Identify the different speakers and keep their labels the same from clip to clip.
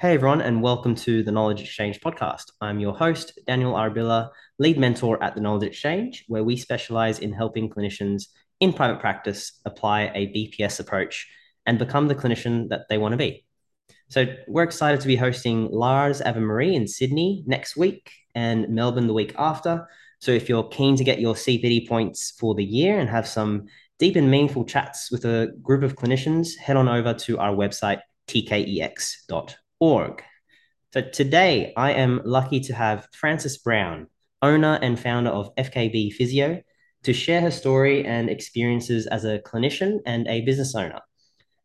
Speaker 1: Hey everyone, and welcome to the Knowledge Exchange podcast. I'm your host, Daniel Arabilla, lead mentor at the Knowledge Exchange, where we specialize in helping clinicians in private practice apply a BPS approach and become the clinician that they want to be. So we're excited to be hosting Lars Avemarie in Sydney next week and Melbourne the week after. So if you're keen to get your CPD points for the year and have some deep and meaningful chats with a group of clinicians, head on over to our website, tkex.org. So today I am lucky to have Frances Brown, owner and founder of FKB Physio, to share her story and experiences as a clinician and a business owner.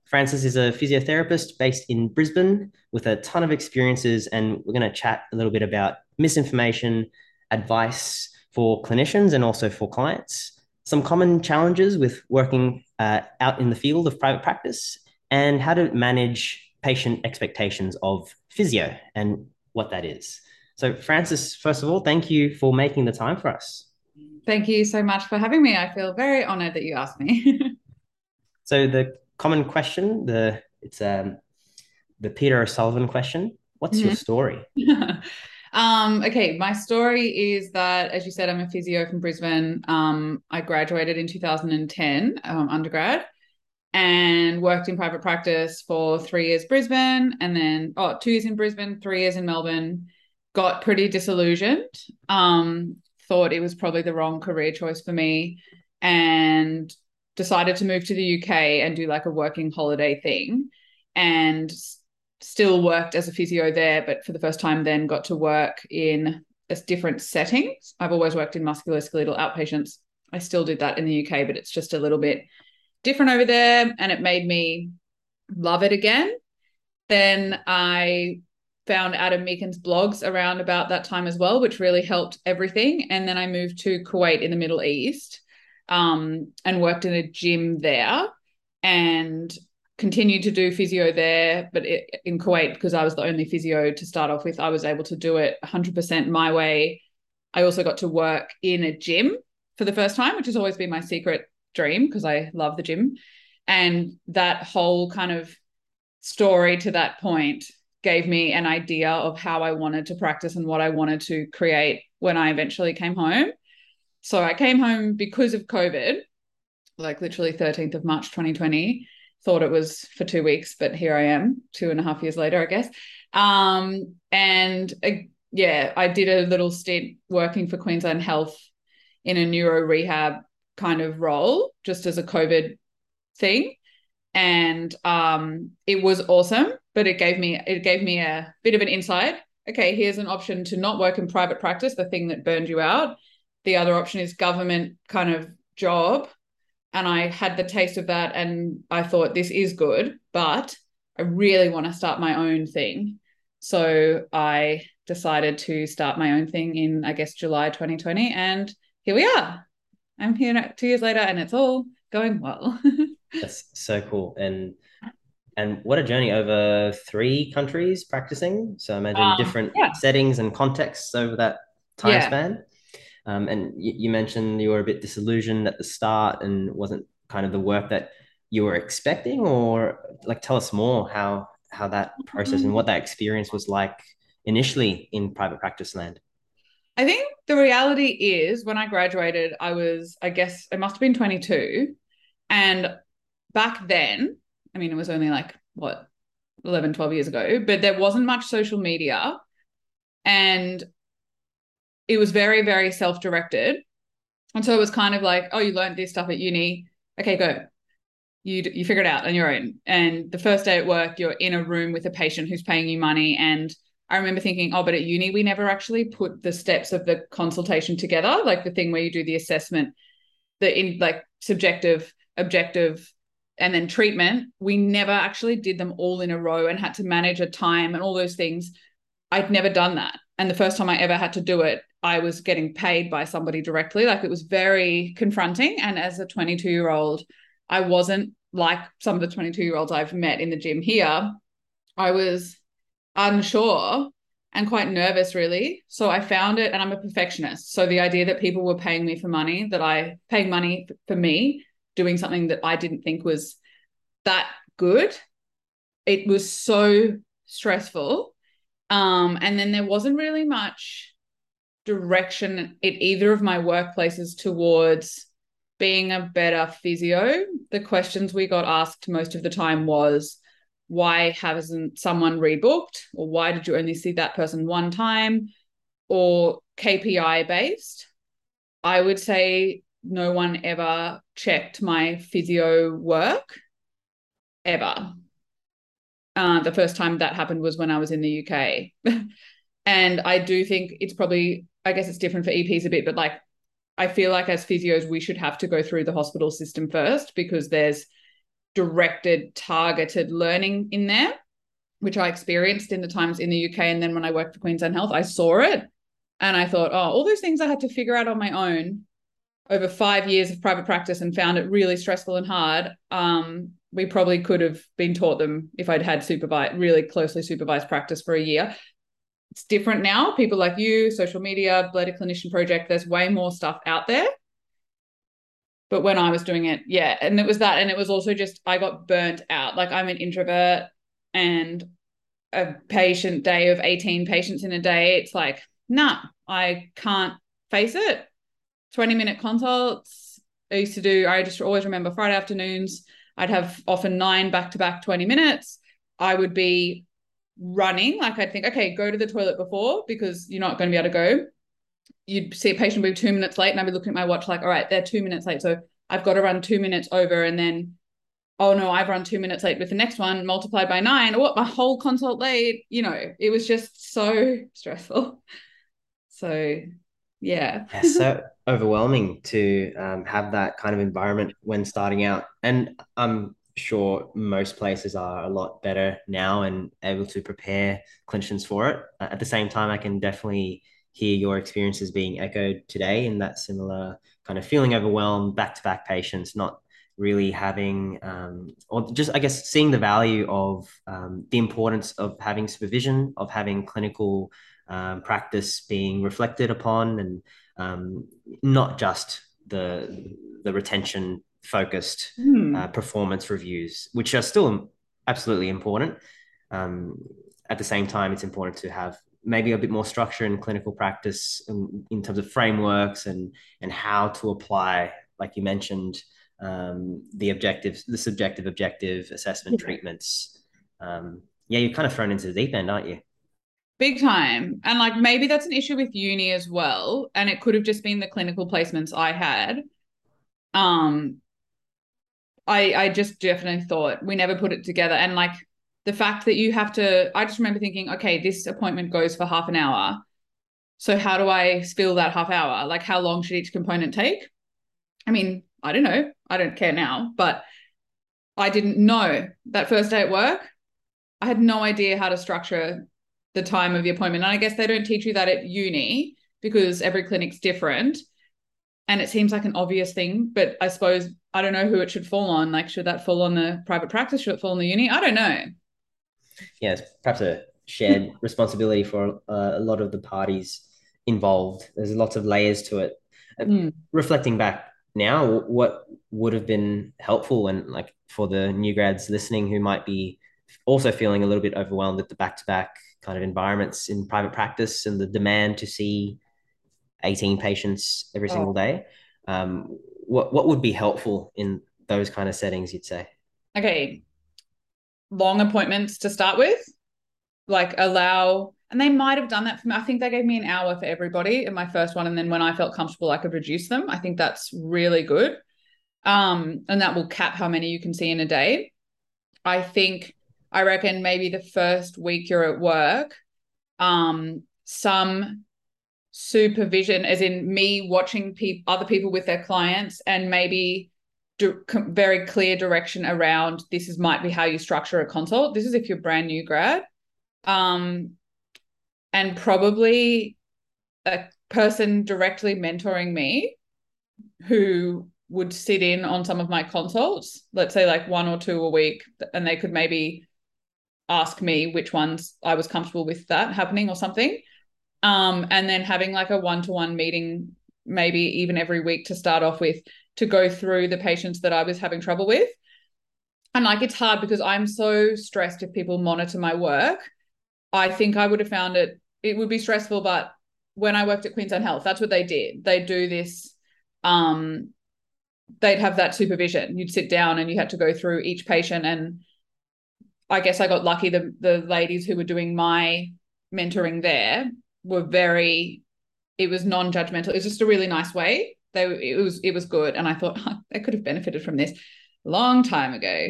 Speaker 1: Frances is a physiotherapist based in Brisbane with a ton of experiences, and we're going to chat a little bit about misinformation, advice for clinicians, and also for clients, some common challenges with working uh, out in the field of private practice, and how to manage patient expectations of physio and what that is. So, Frances, first of all, thank you for making the time for us.
Speaker 2: Thank you so much for having me. I feel very honored that you asked me.
Speaker 1: so, the common question. The it's um the Peter O'Sullivan question. What's mm-hmm. your story?
Speaker 2: um, okay, my story is that, as you said, I'm a physio from Brisbane. Um, I graduated in 2010 um, undergrad and worked in private practice for three years Brisbane, and then oh, two years in Brisbane, three years in Melbourne. Got pretty disillusioned. Um, thought it was probably the wrong career choice for me, and decided to move to the UK and do like a working holiday thing and still worked as a physio there, but for the first time then got to work in a different settings. I've always worked in musculoskeletal outpatients. I still did that in the UK, but it's just a little bit different over there and it made me love it again. Then I found Adam Meakins' blogs around about that time as well, which really helped everything. And then I moved to Kuwait in the Middle East um, and worked in a gym there and continued to do physio there. But it, in Kuwait, because I was the only physio to start off with, I was able to do it 100% my way. I also got to work in a gym for the first time, which has always been my secret dream because I love the gym. And that whole kind of story to that point gave me an idea of how I wanted to practice and what I wanted to create when I eventually came home. So I came home because of COVID, like literally 13th of March 2020. Thought it was for two weeks, but here I am, two and a half years later, I guess. Um, and uh, yeah, I did a little stint working for Queensland Health in a neuro rehab kind of role, just as a COVID thing. And um, it was awesome, but it gave me it gave me a bit of an insight. Okay, here's an option to not work in private practice, the thing that burned you out, the other option is government kind of job and i had the taste of that and i thought this is good but i really want to start my own thing so i decided to start my own thing in i guess july 2020 and here we are i'm here two years later and it's all going well
Speaker 1: that's so cool and and what a journey over three countries practicing so imagine um, different yeah. settings and contexts over that time yeah. span um, and you, you mentioned you were a bit disillusioned at the start and wasn't kind of the work that you were expecting, or like tell us more how how that process and what that experience was like initially in private practice land.
Speaker 2: I think the reality is when I graduated, I was, I guess, it must have been 22. And back then, I mean, it was only like, what, 11, 12 years ago, but there wasn't much social media. And it was very, very self directed. And so it was kind of like, oh, you learned this stuff at uni. Okay, go. You, you figure it out on your own. And the first day at work, you're in a room with a patient who's paying you money. And I remember thinking, oh, but at uni, we never actually put the steps of the consultation together, like the thing where you do the assessment, the in like subjective, objective, and then treatment. We never actually did them all in a row and had to manage a time and all those things. I'd never done that. And the first time I ever had to do it, I was getting paid by somebody directly. Like it was very confronting. And as a 22 year old, I wasn't like some of the 22 year olds I've met in the gym here. I was unsure and quite nervous, really. So I found it, and I'm a perfectionist. So the idea that people were paying me for money, that I paying money for me, doing something that I didn't think was that good, it was so stressful. Um, and then there wasn't really much direction at either of my workplaces towards being a better physio. The questions we got asked most of the time was, why hasn't someone rebooked? Or why did you only see that person one time? Or KPI based. I would say no one ever checked my physio work ever. Uh, the first time that happened was when I was in the UK. and I do think it's probably, I guess it's different for EPs a bit, but like I feel like as physios, we should have to go through the hospital system first because there's directed, targeted learning in there, which I experienced in the times in the UK. And then when I worked for Queensland Health, I saw it. And I thought, oh, all those things I had to figure out on my own over five years of private practice and found it really stressful and hard. Um, we probably could have been taught them if I'd had supervised, really closely supervised practice for a year. It's different now. People like you, social media, Bled Clinician Project, there's way more stuff out there. But when I was doing it, yeah, and it was that. And it was also just, I got burnt out. Like I'm an introvert and a patient day of 18 patients in a day, it's like, nah, I can't face it. 20 minute consults. I used to do, I just always remember Friday afternoons I'd have often nine back to back 20 minutes. I would be running, like I'd think, okay, go to the toilet before because you're not going to be able to go. You'd see a patient be two minutes late, and I'd be looking at my watch, like, all right, they're two minutes late. So I've got to run two minutes over, and then, oh no, I've run two minutes late with the next one multiplied by nine. What, my whole consult late? You know, it was just so stressful. So, yeah.
Speaker 1: yeah so overwhelming to um, have that kind of environment when starting out. And I'm sure most places are a lot better now and able to prepare clinicians for it. At the same time, I can definitely hear your experiences being echoed today in that similar kind of feeling overwhelmed, back to back patients, not really having, um, or just, I guess, seeing the value of um, the importance of having supervision, of having clinical um, practice being reflected upon and um, not just the the retention focused mm. uh, performance reviews, which are still absolutely important. Um, at the same time, it's important to have maybe a bit more structure in clinical practice in, in terms of frameworks and and how to apply, like you mentioned, um, the objectives, the subjective objective assessment yeah. treatments. Um, yeah, you're kind of thrown into the deep end, aren't you?
Speaker 2: Big time. And like maybe that's an issue with uni as well. And it could have just been the clinical placements I had. Um I I just definitely thought we never put it together. And like the fact that you have to I just remember thinking, okay, this appointment goes for half an hour. So how do I fill that half hour? Like how long should each component take? I mean, I don't know. I don't care now, but I didn't know that first day at work. I had no idea how to structure the time of the appointment. And I guess they don't teach you that at uni because every clinic's different. And it seems like an obvious thing, but I suppose I don't know who it should fall on. Like, should that fall on the private practice? Should it fall on the uni? I don't know.
Speaker 1: Yeah, it's perhaps a shared responsibility for uh, a lot of the parties involved. There's lots of layers to it. Mm. Reflecting back now, what would have been helpful and like for the new grads listening who might be also feeling a little bit overwhelmed with the back to back kind of environments in private practice and the demand to see 18 patients every oh. single day. Um, what, what would be helpful in those kind of settings, you'd say?
Speaker 2: Okay. Long appointments to start with, like allow, and they might have done that for me. I think they gave me an hour for everybody in my first one. And then when I felt comfortable, I could reduce them. I think that's really good. Um, and that will cap how many you can see in a day. I think I reckon maybe the first week you're at work, um, some supervision, as in me watching pe- other people with their clients, and maybe very clear direction around this is might be how you structure a consult. This is if you're brand new grad, um, and probably a person directly mentoring me who would sit in on some of my consults, let's say like one or two a week, and they could maybe ask me which ones I was comfortable with that happening or something. Um, and then having like a one to one meeting, maybe even every week to start off with, to go through the patients that I was having trouble with. And like it's hard because I'm so stressed if people monitor my work I think I would have found it, it would be stressful, but when I worked at Queensland Health, that's what they did. They do this, um, they'd have that supervision. You'd sit down and you had to go through each patient. And I guess I got lucky. The the ladies who were doing my mentoring there were very, it was non-judgmental. It was just a really nice way. They it was it was good. And I thought oh, I could have benefited from this long time ago.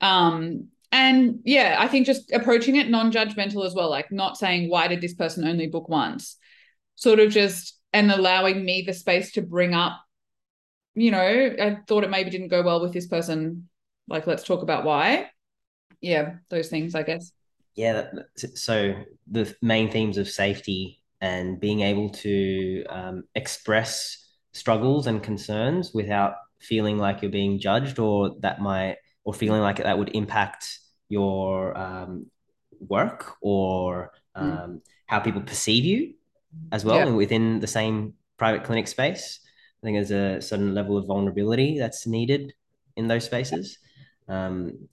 Speaker 2: Um, and yeah, I think just approaching it non-judgmental as well, like not saying why did this person only book once, sort of just and allowing me the space to bring up, you know, I thought it maybe didn't go well with this person. Like, let's talk about why. Yeah, those things, I guess.
Speaker 1: Yeah. So the main themes of safety and being able to um, express struggles and concerns without feeling like you're being judged or that might or feeling like that would impact your um, work or mm. um, mm. how people perceive you as well yeah. and within the same private clinic space i think there's a certain level of vulnerability that's needed in those spaces um,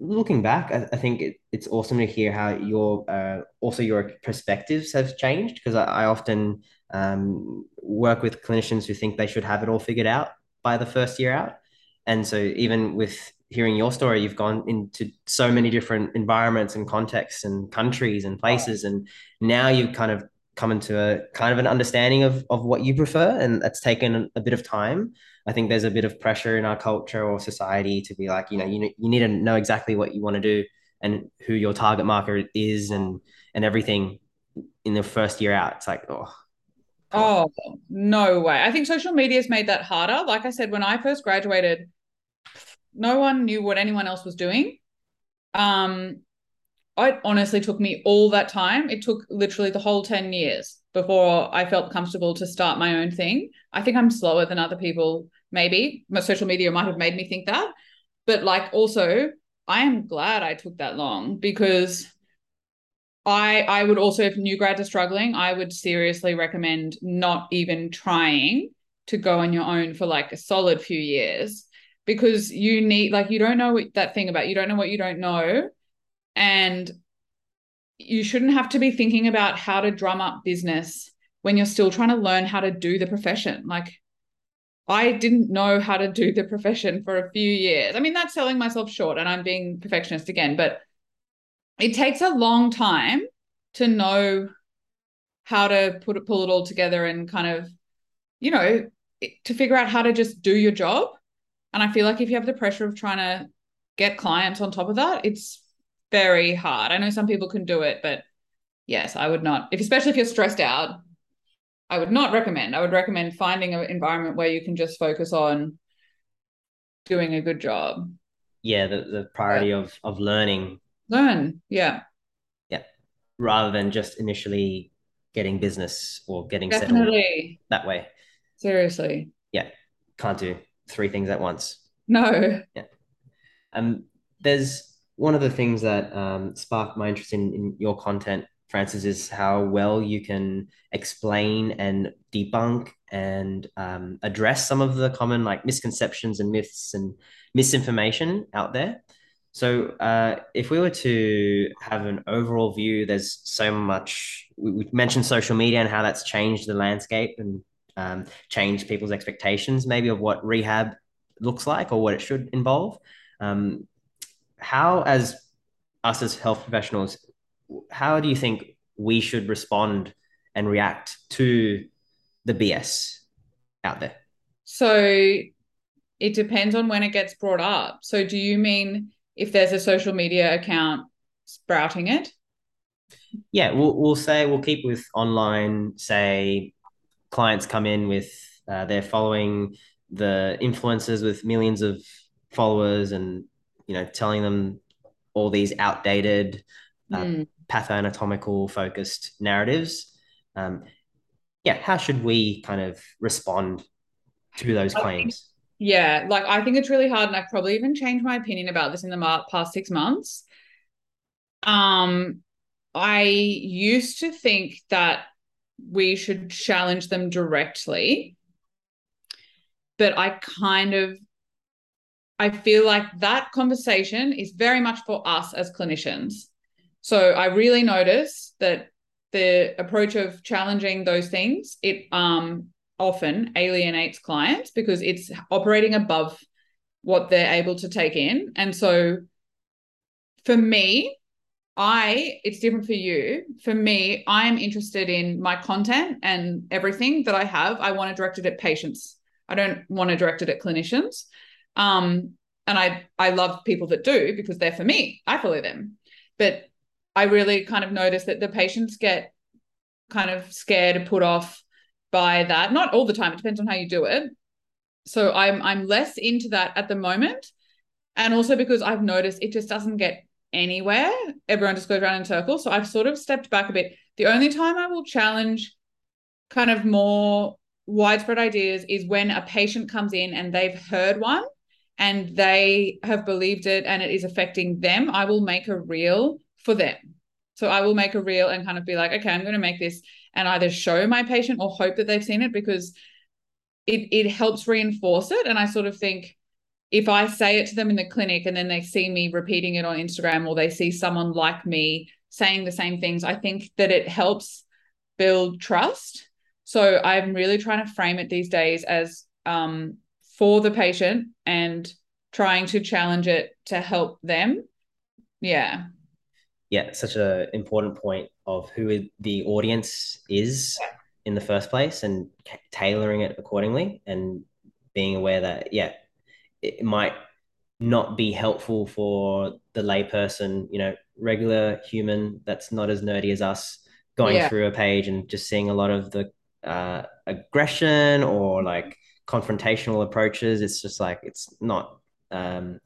Speaker 1: looking back i, I think it, it's awesome to hear how your uh, also your perspectives have changed because I, I, often um, work with clinicians who think they should have it all figured out by the first year out and so even with hearing your story, you've gone into so many different environments and contexts and countries and places, and now you've kind of come into a kind of an understanding of of what you prefer, and that's taken a bit of time. I think there's a bit of pressure in our culture or society to be like, you know, you you need to know exactly what you want to do and who your target market is and and everything in the first year out. It's like, oh,
Speaker 2: Oh, no way. I think social media has made that harder. Like I said, when I first graduated, no one knew what anyone else was doing. Um, it honestly took me all that time. It took literally the whole 10 years before I felt comfortable to start my own thing. I think I'm slower than other people, maybe. My social media might have made me think that. But like also, I am glad I took that long because I I would also if new grads are struggling, I would seriously recommend not even trying to go on your own for like a solid few years because you need like you don't know what, that thing about you don't know what you don't know and you shouldn't have to be thinking about how to drum up business when you're still trying to learn how to do the profession like I didn't know how to do the profession for a few years. I mean, that's selling myself short and I'm being perfectionist again, but it takes a long time to know how to put it, pull it all together and kind of, you know, to figure out how to just do your job. And I feel like if you have the pressure of trying to get clients on top of that, it's very hard. I know some people can do it, but yes, I would not. If especially if you're stressed out, I would not recommend. I would recommend finding an environment where you can just focus on doing a good job.
Speaker 1: Yeah, the, the priority yeah. of of learning.
Speaker 2: Learn, yeah.
Speaker 1: Yeah. Rather than just initially getting business or getting Definitely. settled that way.
Speaker 2: Seriously.
Speaker 1: Yeah. Can't do three things at once.
Speaker 2: No.
Speaker 1: Yeah. Um, there's one of the things that um, sparked my interest in, in your content, Frances, is how well you can explain and debunk and um, address some of the common like misconceptions and myths and misinformation out there. So, uh, if we were to have an overall view, there's so much. We, we mentioned social media and how that's changed the landscape and um, change people's expectations maybe of what rehab looks like or what it should involve. Um, how, as us as health professionals, how do you think we should respond and react to the BS out there?
Speaker 2: So it depends on when it gets brought up. So do you mean if there's a social media account sprouting it?
Speaker 1: Yeah, we'll, we'll say we'll keep with online, say clients come in with uh, they're following the influencers with millions of followers and you know telling them all these outdated uh, mm. pathoanatomical focused narratives um, yeah how should we kind of respond to those claims
Speaker 2: yeah like i think it's really hard and i've probably even changed my opinion about this in the past six months um i used to think that we should challenge them directly. But I kind of I feel like that conversation is very much for us as clinicians. So I really notice that the approach of challenging those things, it um often alienates clients because it's operating above what they're able to take in. And so for me, I, it's different for you. For me, I'm interested in my content and everything that I have. I want to direct it at patients. I don't want to direct it at clinicians. Um, and I, I love people that do because they're for me. I follow them. But I really kind of notice that the patients get kind of scared and put off by that. Not all the time. It depends on how you do it. So I'm I'm less into that at the moment. And also because I've noticed it just doesn't get anywhere. Everyone just goes around in circles. So I've sort of stepped back a bit. The only time I will challenge kind of more widespread ideas is when a patient comes in and they've heard one and they have believed it and it is affecting them. I will make a reel for them. So I will make a reel and kind of be like, okay, I'm going to make this and either show my patient or hope that they've seen it because it it helps reinforce it. And I sort of think if I say it to them in the clinic and then they see me repeating it on Instagram or they see someone like me saying the same things, I think that it helps build trust. So I'm really trying to frame it these days as um, for the patient and trying to challenge it to help them. Yeah.
Speaker 1: Yeah, such an important point of who the audience is in the first place and tailoring it accordingly and being aware that, yeah, it might not be helpful for the layperson, you know, regular human that's not as nerdy as us going yeah. through a page and just seeing a lot of the uh, aggression or like confrontational approaches. It's just like, it's not, um,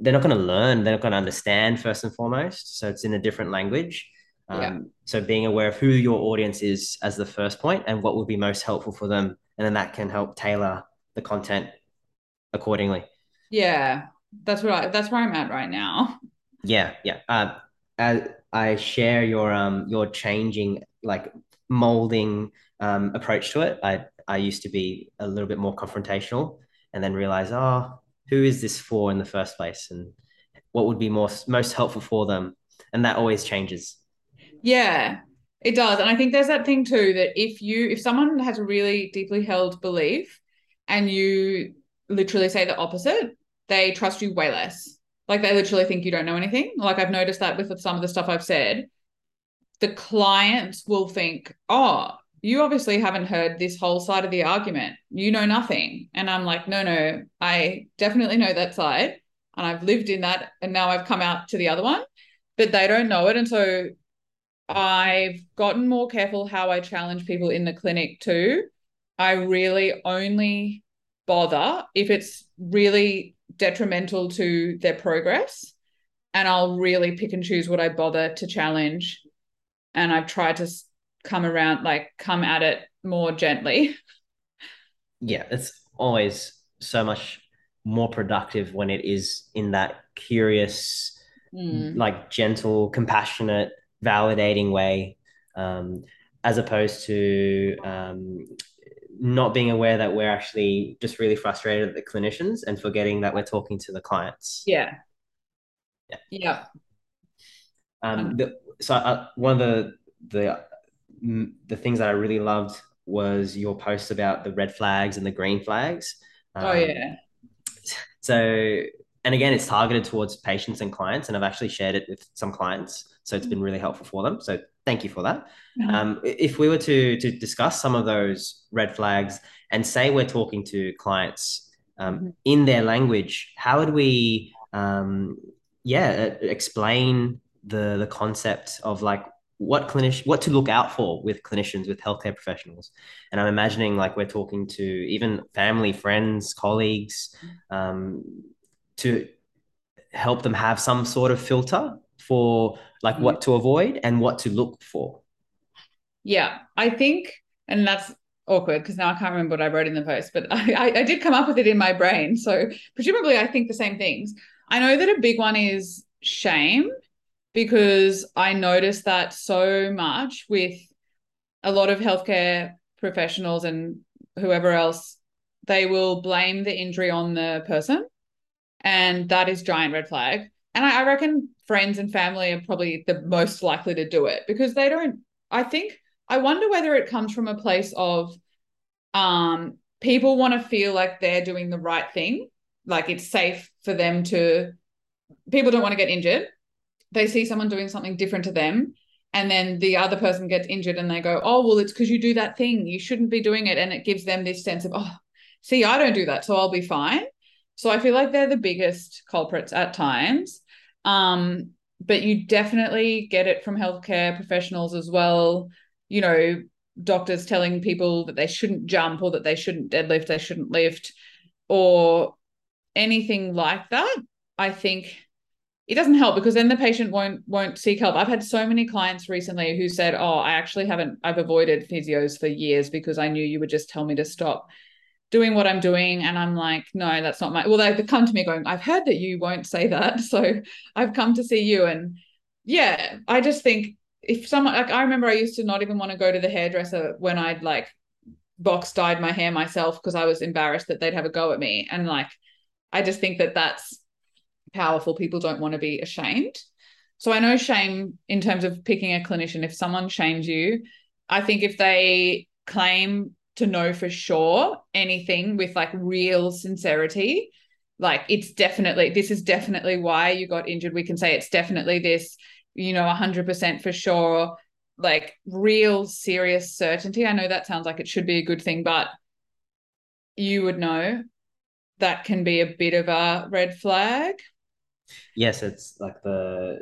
Speaker 1: they're not going to learn, they're not going to understand first and foremost. So it's in a different language. Um, yeah. So being aware of who your audience is as the first point and what would be most helpful for them. And then that can help tailor the content accordingly.
Speaker 2: Yeah, that's what I, that's where I'm at right now.
Speaker 1: Yeah, yeah. Uh, I, I share your um your changing like molding um approach to it. I I used to be a little bit more confrontational, and then realize, oh, who is this for in the first place, and what would be more most helpful for them, and that always changes.
Speaker 2: Yeah, it does, and I think there's that thing too that if you if someone has a really deeply held belief, and you literally say the opposite, they trust you way less. Like they literally think you don't know anything. Like I've noticed that with some of the stuff I've said, the clients will think, oh, you obviously haven't heard this whole side of the argument. You know nothing. And I'm like, no, no, I definitely know that side. And I've lived in that. And now I've come out to the other one, but they don't know it. And so I've gotten more careful how I challenge people in the clinic too. I really only bother if it's really detrimental to their progress. And I'll really pick and choose what I bother to challenge. And I've tried to come around, like, come at it more gently.
Speaker 1: Yeah, it's always so much more productive when it is in that curious, mm. like, gentle, compassionate, validating way. Um, as opposed to um, not being aware that we're actually just really frustrated at the clinicians and forgetting that we're talking to the clients.
Speaker 2: Yeah.
Speaker 1: Yeah.
Speaker 2: Yeah.
Speaker 1: Um, the, so uh, one of the the the things that I really loved was your post about the red flags and the green flags.
Speaker 2: Oh, um, oh yeah.
Speaker 1: So and again, it's targeted towards patients and clients, and I've actually shared it with some clients, so it's been really helpful for them. So thank you for that. Mm-hmm. Um, if we were to to discuss some of those red flags and say we're talking to clients um, mm-hmm. in their language, how would we, um, yeah, explain the the concept of like what clinician what to look out for with clinicians with healthcare professionals and i'm imagining like we're talking to even family friends colleagues mm-hmm. um, to help them have some sort of filter for like what to avoid and what to look for.
Speaker 2: Yeah, I think, and that's awkward because now I can't remember what I wrote in the post, but I, I, I, did come up with it in my brain. So presumably I think the same things. I know that a big one is shame because I noticed that so much with a lot of healthcare professionals and whoever else, they will blame the injury on the person. And that is giant red flag and I, I reckon friends and family are probably the most likely to do it because they don't. I think I wonder whether it comes from a place of um people want to feel like they're doing the right thing, like it's safe for them to. People don't want to get injured. They see someone doing something different to them, and then the other person gets injured, and they go, "Oh, well, it's because you do that thing. You shouldn't be doing it," and it gives them this sense of, "Oh, see, I don't do that, so I'll be fine." So I feel like they're the biggest culprits at times. Um, but you definitely get it from healthcare professionals as well. You know, doctors telling people that they shouldn't jump or that they shouldn't deadlift, they shouldn't lift, or anything like that. I think it doesn't help because then the patient won't won't seek help. I've had so many clients recently who said, "Oh, I actually haven't. I've avoided physios for years because I knew you would just tell me to stop." doing what I'm doing. And I'm like, no, that's not my. Well, they've come to me going, I've heard that you won't say that. So I've come to see you. And yeah, I just think if someone, like, I remember I used to not even want to go to the hairdresser when I'd like box dyed my hair myself because I was embarrassed that they'd have a go at me. And like, I just think that that's powerful. People don't want to be ashamed. So I know shame in terms of picking a clinician. If someone shames you, I think if they claim to know for sure anything with like real sincerity like it's definitely this is definitely why you got injured we can say it's definitely this you know 100% for sure like real serious certainty i know that sounds like it should be a good thing but you would know that can be a bit of a red flag
Speaker 1: yes it's like the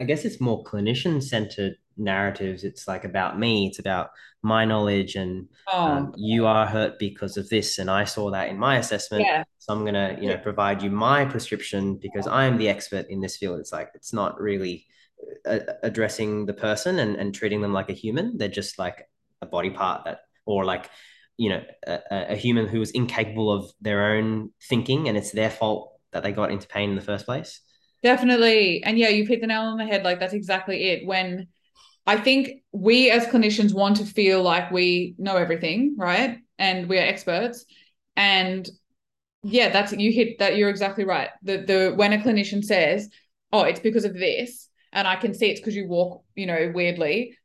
Speaker 1: i guess it's more clinician centered narratives. It's like about me it's about my knowledge and oh. um, you are hurt because of this and i saw that in my assessment. Yeah. so i'm going to you know provide you my prescription because i am the expert in this field. It's like it's not really uh, addressing the person and, and treating them like a human. They're just like a body part that or like you know a, a human who is incapable of their own thinking and it's their fault that they got into pain in the first place
Speaker 2: definitely and yeah you've hit the nail on the head like that's exactly it when I think we as clinicians want to feel like we know everything, right? And we are experts. And yeah, that's you hit that. You're exactly right. The the when a clinician says, "Oh, it's because of this," and I can see it's because you walk, you know, weirdly.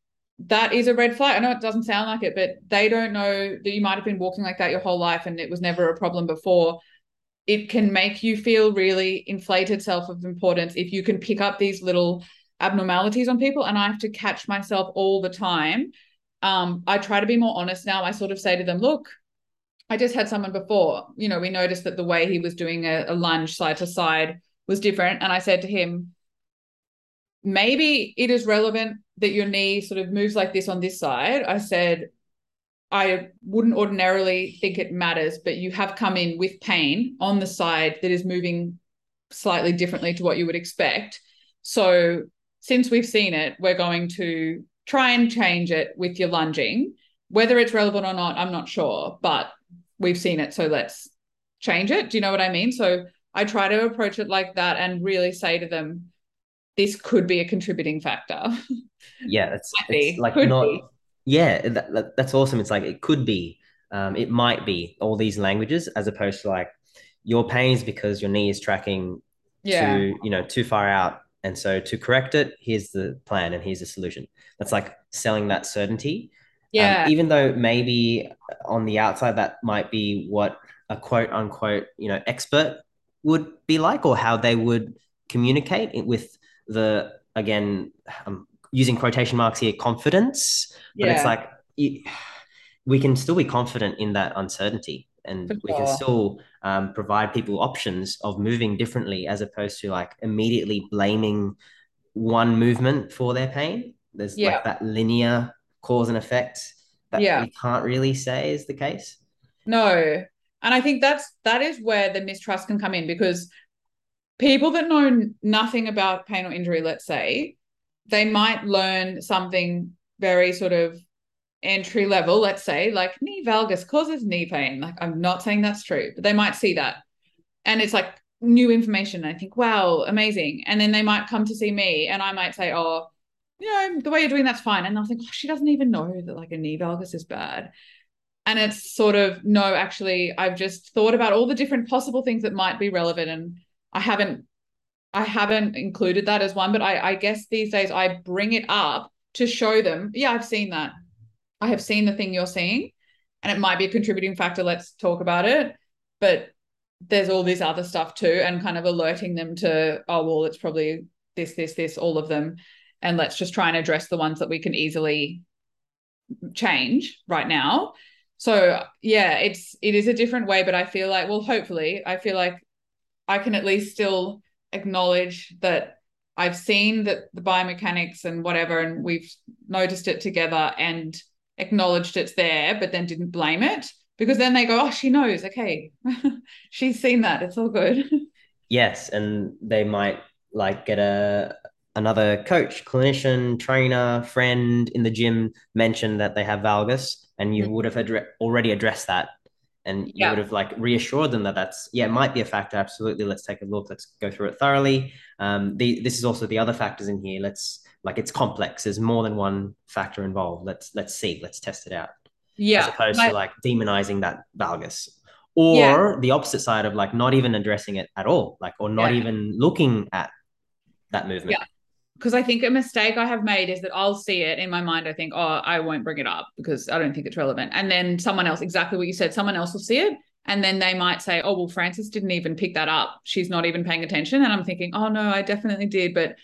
Speaker 2: That is a red flag. I know it doesn't sound like it, but they don't know that you might have been walking like that your whole life and it was never a problem before. It can make you feel really inflated self of importance if you can pick up these little abnormalities on people and I have to catch myself all the time. Um, I try to be more honest now. I sort of say to them, look, I just had someone before, you know, we noticed that the way he was doing a, a lunge side to side was different. And I said to him, maybe it is relevant that your knee sort of moves like this on this side. I said, I wouldn't ordinarily think it matters, but you have come in with pain on the side that is moving slightly differently to what you would expect. So since we've seen it, we're going to try and change it with your lunging. Whether it's relevant or not, I'm not sure, but we've seen it. So let's change it. Do you know what I mean? So I try to approach it like that and really say to them, this could be a contributing factor.
Speaker 1: Yeah, it's, it's like could not. Be. Yeah, that, that, that's awesome. It's like it could be, um, it might be all these languages as opposed to like your pain is because your knee is tracking yeah. to you know too far out and so to correct it, here's the plan and here's the solution. That's like selling that certainty. Um, yeah. Um, even though maybe on the outside that might be what a quote unquote, you know, expert would be like or how they would communicate with the again I'm using quotation marks here confidence but it's like we can still be confident in that uncertainty and sure. we can still um, provide people options of moving differently as opposed to like immediately blaming one movement for their pain there's yeah. like that linear cause and effect that yeah. we can't really say is the case
Speaker 2: no and i think that's that is where the mistrust can come in because people that know nothing about pain or injury let's say they might learn something very sort of entry level, let's say, like knee valgus causes knee pain. Like I'm not saying that's true, but they might see that. And it's like new information. I think, wow, amazing. And then they might come to see me and I might say, oh, you know, the way you're doing that's fine. And they'll think, oh, she doesn't even know that like a knee valgus is bad. And it's sort of, no, actually, I've just thought about all the different possible things that might be relevant. And I haven't I haven't included that as one, but I, I guess these days I bring it up to show them, yeah, I've seen that. I have seen the thing you're seeing, and it might be a contributing factor. Let's talk about it. But there's all this other stuff too, and kind of alerting them to, oh, well, it's probably this, this, this, all of them. And let's just try and address the ones that we can easily change right now. So yeah, it's it is a different way, but I feel like, well, hopefully, I feel like I can at least still acknowledge that I've seen that the biomechanics and whatever, and we've noticed it together and acknowledged it's there, but then didn't blame it because then they go, oh, she knows. Okay, she's seen that. It's all good.
Speaker 1: Yes, and they might like get a another coach, clinician, trainer, friend in the gym mention that they have valgus, and you mm-hmm. would have already addressed that and you would have like reassured them that that's yeah it might be a factor. Absolutely let's take a look. Let's go through it thoroughly. Um the, this is also the other factors in here. Let's like it's complex. There's more than one factor involved. Let's let's see. Let's test it out.
Speaker 2: Yeah.
Speaker 1: As opposed to like demonizing that valgus. Or yeah. the opposite side of like not even addressing it at all like or not yeah. even looking at that movement.
Speaker 2: Yeah because I think a mistake I have made is that I'll see it in my mind. I think, oh, I won't bring it up because I don't think it's relevant. And then someone else, exactly what you said, someone else will see it. And then they might say, oh, well, Frances didn't even pick that up. She's not even paying attention. And I'm thinking, oh, no, I definitely did. But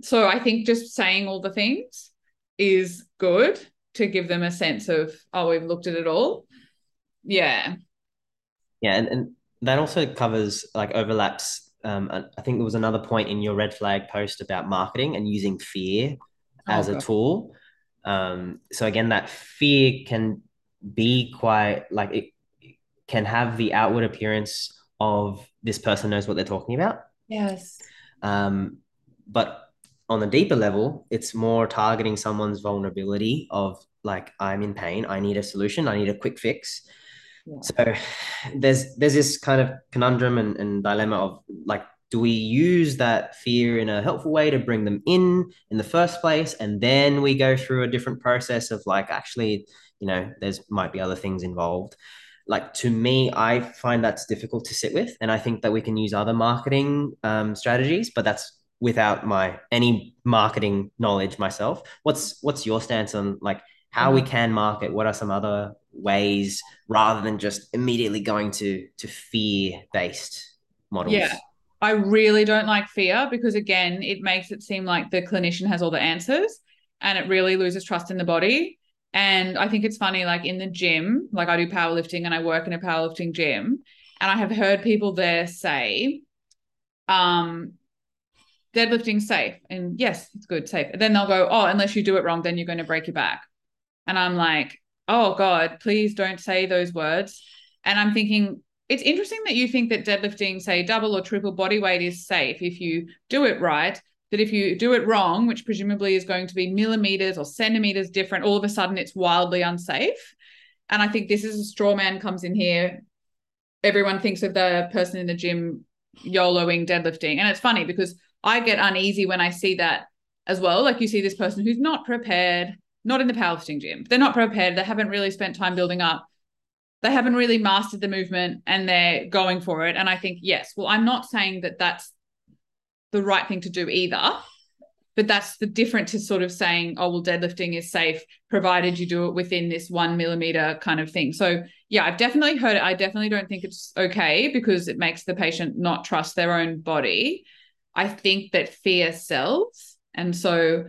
Speaker 2: so I think just saying all the things is good to give them a sense of, oh, we've looked at it all. Yeah.
Speaker 1: Yeah. And, and that also covers like overlaps um, I think there was another point in your red flag post about marketing and using fear oh, as a tool. Um, so again, that fear can be quite like it can have the outward appearance of this person knows what they're talking about.
Speaker 2: Yes.
Speaker 1: Um, but on a deeper level, it's more targeting someone's vulnerability of like, I'm in pain, I need a solution, I need a quick fix. Yeah. So there's there's this kind of conundrum and, and dilemma of like do we use that fear in a helpful way to bring them in in the first place and then we go through a different process of like actually you know there's might be other things involved like to me i find that's difficult to sit with and i think that we can use other marketing um, strategies but that's without my any marketing knowledge myself what's what's your stance on like how we mm-hmm. can market what are some other ways rather than just immediately going to to fear based models.
Speaker 2: Yeah. I really don't like fear because again it makes it seem like the clinician has all the answers and it really loses trust in the body. And i think it's funny like in the gym like i do powerlifting and i work in a powerlifting gym and i have heard people there say um deadlifting safe. And yes it's good safe. And then they'll go oh unless you do it wrong then you're going to break your back. And I'm like, oh God, please don't say those words. And I'm thinking, it's interesting that you think that deadlifting, say, double or triple body weight is safe if you do it right. That if you do it wrong, which presumably is going to be millimeters or centimeters different, all of a sudden it's wildly unsafe. And I think this is a straw man comes in here. Everyone thinks of the person in the gym YOLOing deadlifting. And it's funny because I get uneasy when I see that as well. Like you see this person who's not prepared, not in the powerlifting gym. They're not prepared. They haven't really spent time building up. They haven't really mastered the movement and they're going for it. And I think, yes, well, I'm not saying that that's the right thing to do either, but that's the different to sort of saying, oh, well, deadlifting is safe provided you do it within this one millimeter kind of thing. So, yeah, I've definitely heard it. I definitely don't think it's okay because it makes the patient not trust their own body. I think that fear sells. And so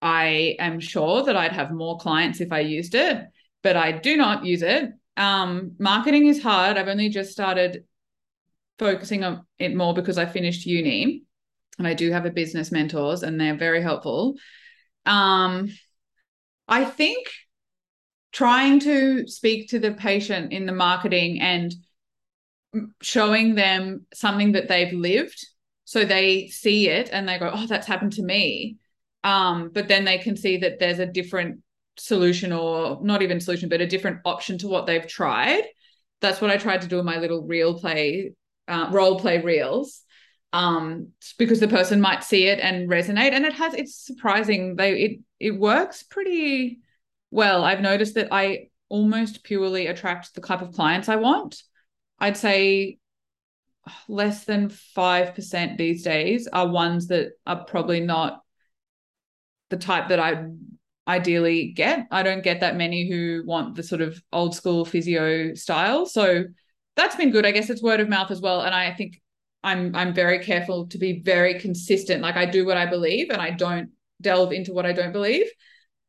Speaker 2: I am sure that I'd have more clients if I used it, but I do not use it. Um, marketing is hard. I've only just started focusing on it more because I finished uni and I do have a business mentors and they're very helpful. Um, I think trying to speak to the patient in the marketing and showing them something that they've lived so they see it and they go, oh, that's happened to me um, but then they can see that there's a different solution or not even solution, but a different option to what they've tried. That's what I tried to do in my little real play, uh, role play reels. Um, because the person might see it and resonate. And it has, it's surprising. They it it works pretty well. I've noticed that I almost purely attract the type of clients I want. I'd say less than 5% these days are ones that are probably not the type that I ideally get. I don't get that many who want the sort of old school physio style. So that's been good. I guess it's word of mouth as well. And I think I'm I'm very careful to be very consistent. Like I do what I believe and I don't delve into what I don't believe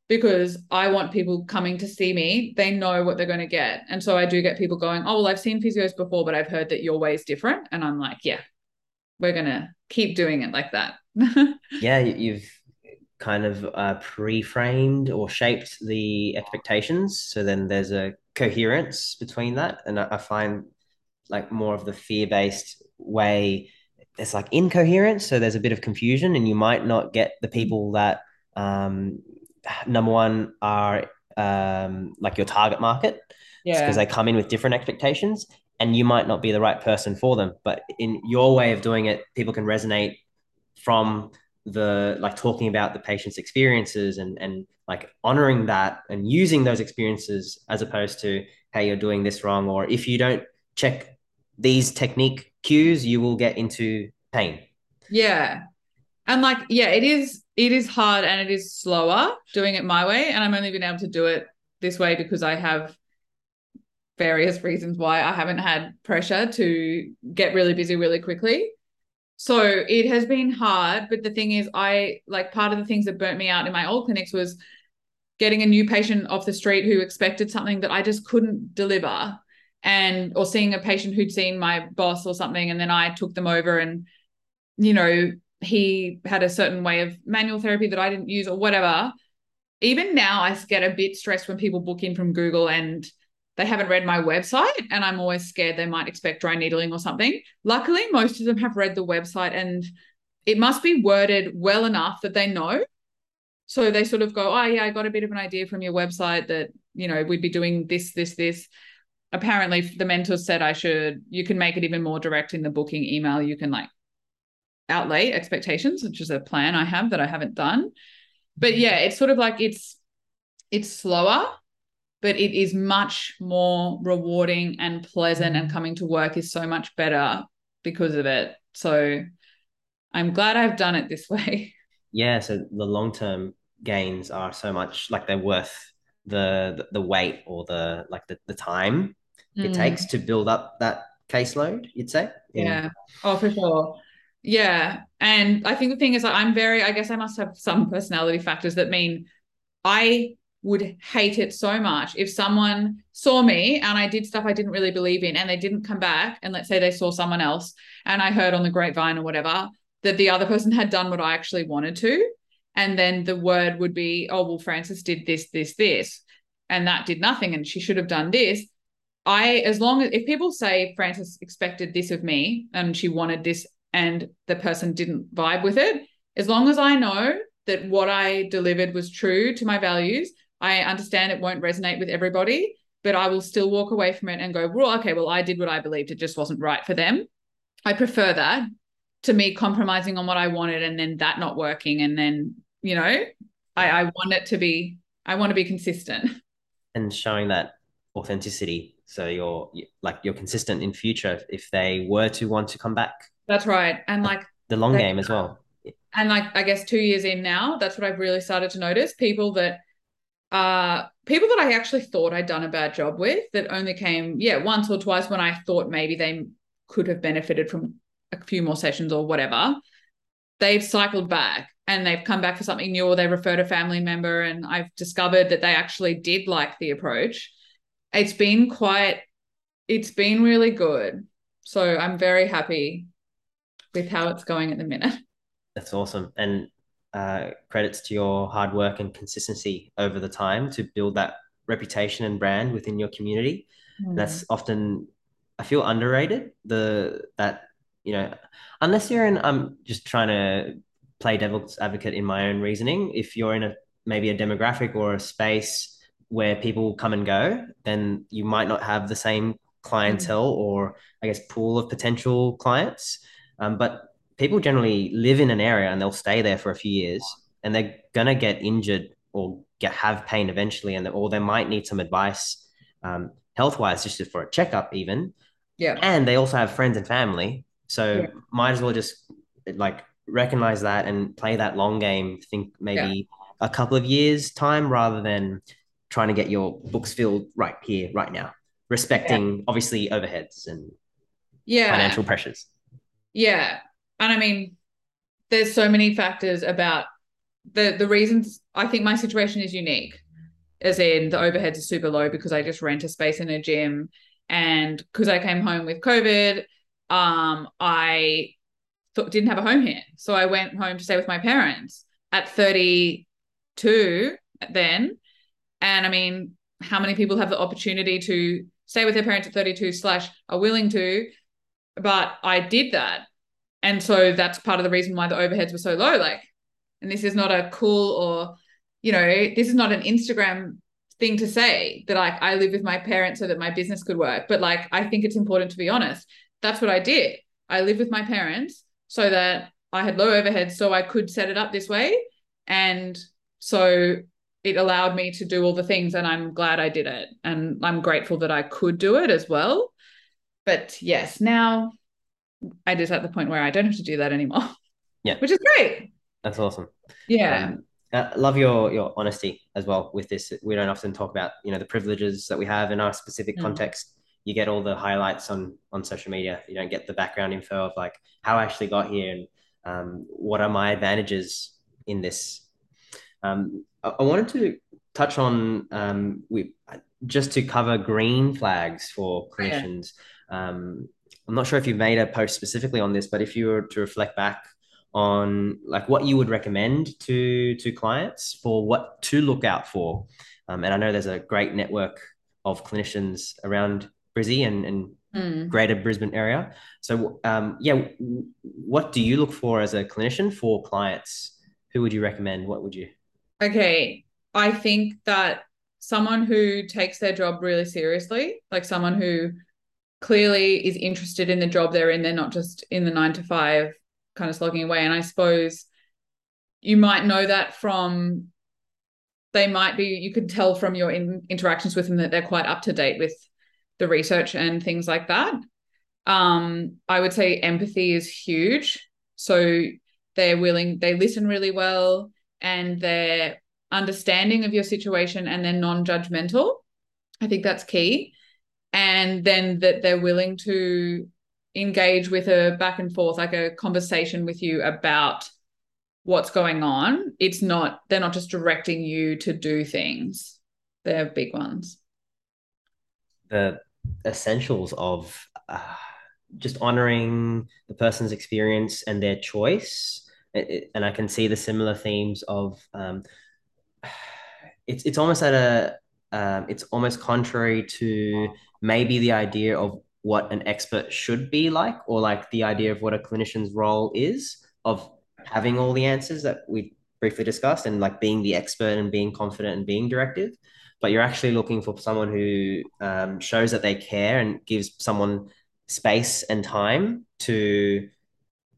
Speaker 2: because I want people coming to see me. They know what they're going to get. And so I do get people going, Oh, well, I've seen physios before, but I've heard that your way is different. And I'm like, Yeah, we're going to keep doing it like that.
Speaker 1: yeah, you've kind of uh, pre-framed or shaped the expectations. So then there's a coherence between that. And I, I find like more of the fear-based way there's like incoherence. So there's a bit of confusion and you might not get the people that um, number one are um, like your target market.
Speaker 2: Yeah.
Speaker 1: because they come in with different expectations and you might not be the right person for them. But in your way of doing it people can resonate from the like talking about the patient's experiences and and like honoring that and using those experiences as opposed to hey you're doing this wrong or if you don't check these technique cues you will get into pain.
Speaker 2: Yeah. And like yeah it is it is hard and it is slower doing it my way and i'm only been able to do it this way because i have various reasons why i haven't had pressure to get really busy really quickly so it has been hard, but the thing is, I like part of the things that burnt me out in my old clinics was getting a new patient off the street who expected something that I just couldn't deliver, and or seeing a patient who'd seen my boss or something, and then I took them over, and you know he had a certain way of manual therapy that I didn't use or whatever. Even now, I get a bit stressed when people book in from Google and they haven't read my website and I'm always scared they might expect dry needling or something. Luckily, most of them have read the website and it must be worded well enough that they know. So they sort of go, Oh, yeah, I got a bit of an idea from your website that, you know, we'd be doing this, this, this. Apparently, the mentors said I should, you can make it even more direct in the booking email. You can like outlay expectations, which is a plan I have that I haven't done. But yeah, it's sort of like it's, it's slower but it is much more rewarding and pleasant and coming to work is so much better because of it. So i'm glad i've done it this way.
Speaker 1: Yeah so the long-term gains are so much like they're worth the the, wait or the like the, the time mm. it takes to build up that caseload you'd say?
Speaker 2: Yeah. Oh for sure. Yeah. And i think the thing is i'm very i guess i must have some personality factors that mean i would hate it so much if someone saw me and I did stuff I didn't really believe in and they didn't come back and let's say they saw someone else and I heard on the grapevine or whatever that the other person had done what I actually wanted to and then the word would be oh well Frances did this this this and that did nothing and she should have done this. I as long as if people say Frances expected this of me and she wanted this and the person didn't vibe with it as long as I know that what I delivered was true to my values I understand it won't resonate with everybody, but I will still walk away from it and go, well, okay, well, I did what I believed. It just wasn't right for them. I prefer that to me compromising on what I wanted and then that not working. And then, you know, I, I want it to be, I want to be consistent.
Speaker 1: And showing that authenticity. So you're like, you're consistent in future if they were to want to come back.
Speaker 2: That's right. And like
Speaker 1: the long they, game as well.
Speaker 2: And like, I guess two years in now, that's what I've really started to notice people that uh people that I actually thought I'd done a bad job with that only came, yeah, once or twice when I thought maybe they could have benefited from a few more sessions or whatever. They've cycled back and they've come back for something new or they referred a family member and I've discovered that they actually did like the approach. It's been quite it's been really good. So I'm very happy with how it's going at the minute.
Speaker 1: That's awesome. And uh, credits to your hard work and consistency over the time to build that reputation and brand within your community. Mm. That's often I feel underrated. The that you know, unless you're in, I'm just trying to play devil's advocate in my own reasoning. If you're in a maybe a demographic or a space where people come and go, then you might not have the same clientele mm. or I guess pool of potential clients. Um, but people generally live in an area and they'll stay there for a few years and they're gonna get injured or get have pain eventually and or they might need some advice um, health wise just for a checkup even
Speaker 2: yeah
Speaker 1: and they also have friends and family So
Speaker 2: Yeah.
Speaker 1: might as well just like recognize that and play that long game. Think maybe a couple of years time rather than trying to get your books filled right here, right now. Respecting obviously overheads and
Speaker 2: Yeah.
Speaker 1: financial pressures.
Speaker 2: Yeah. And I mean, there's so many factors about the the reasons I think my situation is unique. As in the overheads are super low because I just rent a space in a gym and because I came home with COVID, um, I th- didn't have a home here. So I went home to stay with my parents at 32 then. And I mean, how many people have the opportunity to stay with their parents at 32 slash are willing to? But I did that. And so that's part of the reason why the overheads were so low. Like, and this is not a cool or, you know, this is not an Instagram thing to say that like I live with my parents so that my business could work. But like I think it's important to be honest. That's what I did. I lived with my parents so that I had low overheads so I could set it up this way. And so it allowed me to do all the things and I'm glad I did it. And I'm grateful that I could do it as well. But yes, now I just at the point where I don't have to do that anymore.
Speaker 1: Yeah.
Speaker 2: Which is great.
Speaker 1: That's awesome.
Speaker 2: Yeah.
Speaker 1: Um, I love your your honesty as well with this. We don't often talk about you know the privileges that we have in our specific
Speaker 2: Mm.
Speaker 1: context. You get all the highlights on on social media. You don't get the background info of like how I actually got here and um, what are my advantages in this. Um, I, I wanted to touch on um, we just to cover green flags for
Speaker 2: Oh, yeah.
Speaker 1: I'm not sure if you've made a post specifically on this, but if you were to reflect back on like what you would recommend to to clients for what to look out for. Um, and I know there's a great network of clinicians around Brizzy and, and
Speaker 2: Mm.
Speaker 1: greater Brisbane area. So um, yeah, what do you look for as a clinician for clients? Who would you recommend? What would you?
Speaker 2: Okay. I think that someone who takes their job really seriously, like someone who clearly is interested in the job they're in, they're not just in the nine to five kind of slogging away. And I suppose you might know that from they might be you could tell from your in, interactions with them that they're quite up to date with the research and things like that. Um i would say empathy is huge. So they're willing they listen really well and they're understanding of your situation and they're non-judgmental. I think that's key and then that they're willing to engage with a back and forth like a conversation with you about what's going on. It's not they're not just directing you to do things. They're big ones.
Speaker 1: The essentials of uh, just honoring the person's experience and their choice. And I can see the similar themes of um, it's it's almost at a um, it's almost contrary to maybe the idea of what an expert should be like, or like the idea of what a clinician's role is of having all the answers that we briefly discussed and like being the expert and being confident and being directive. But you're actually looking for someone who um, shows that they care and gives someone space and time to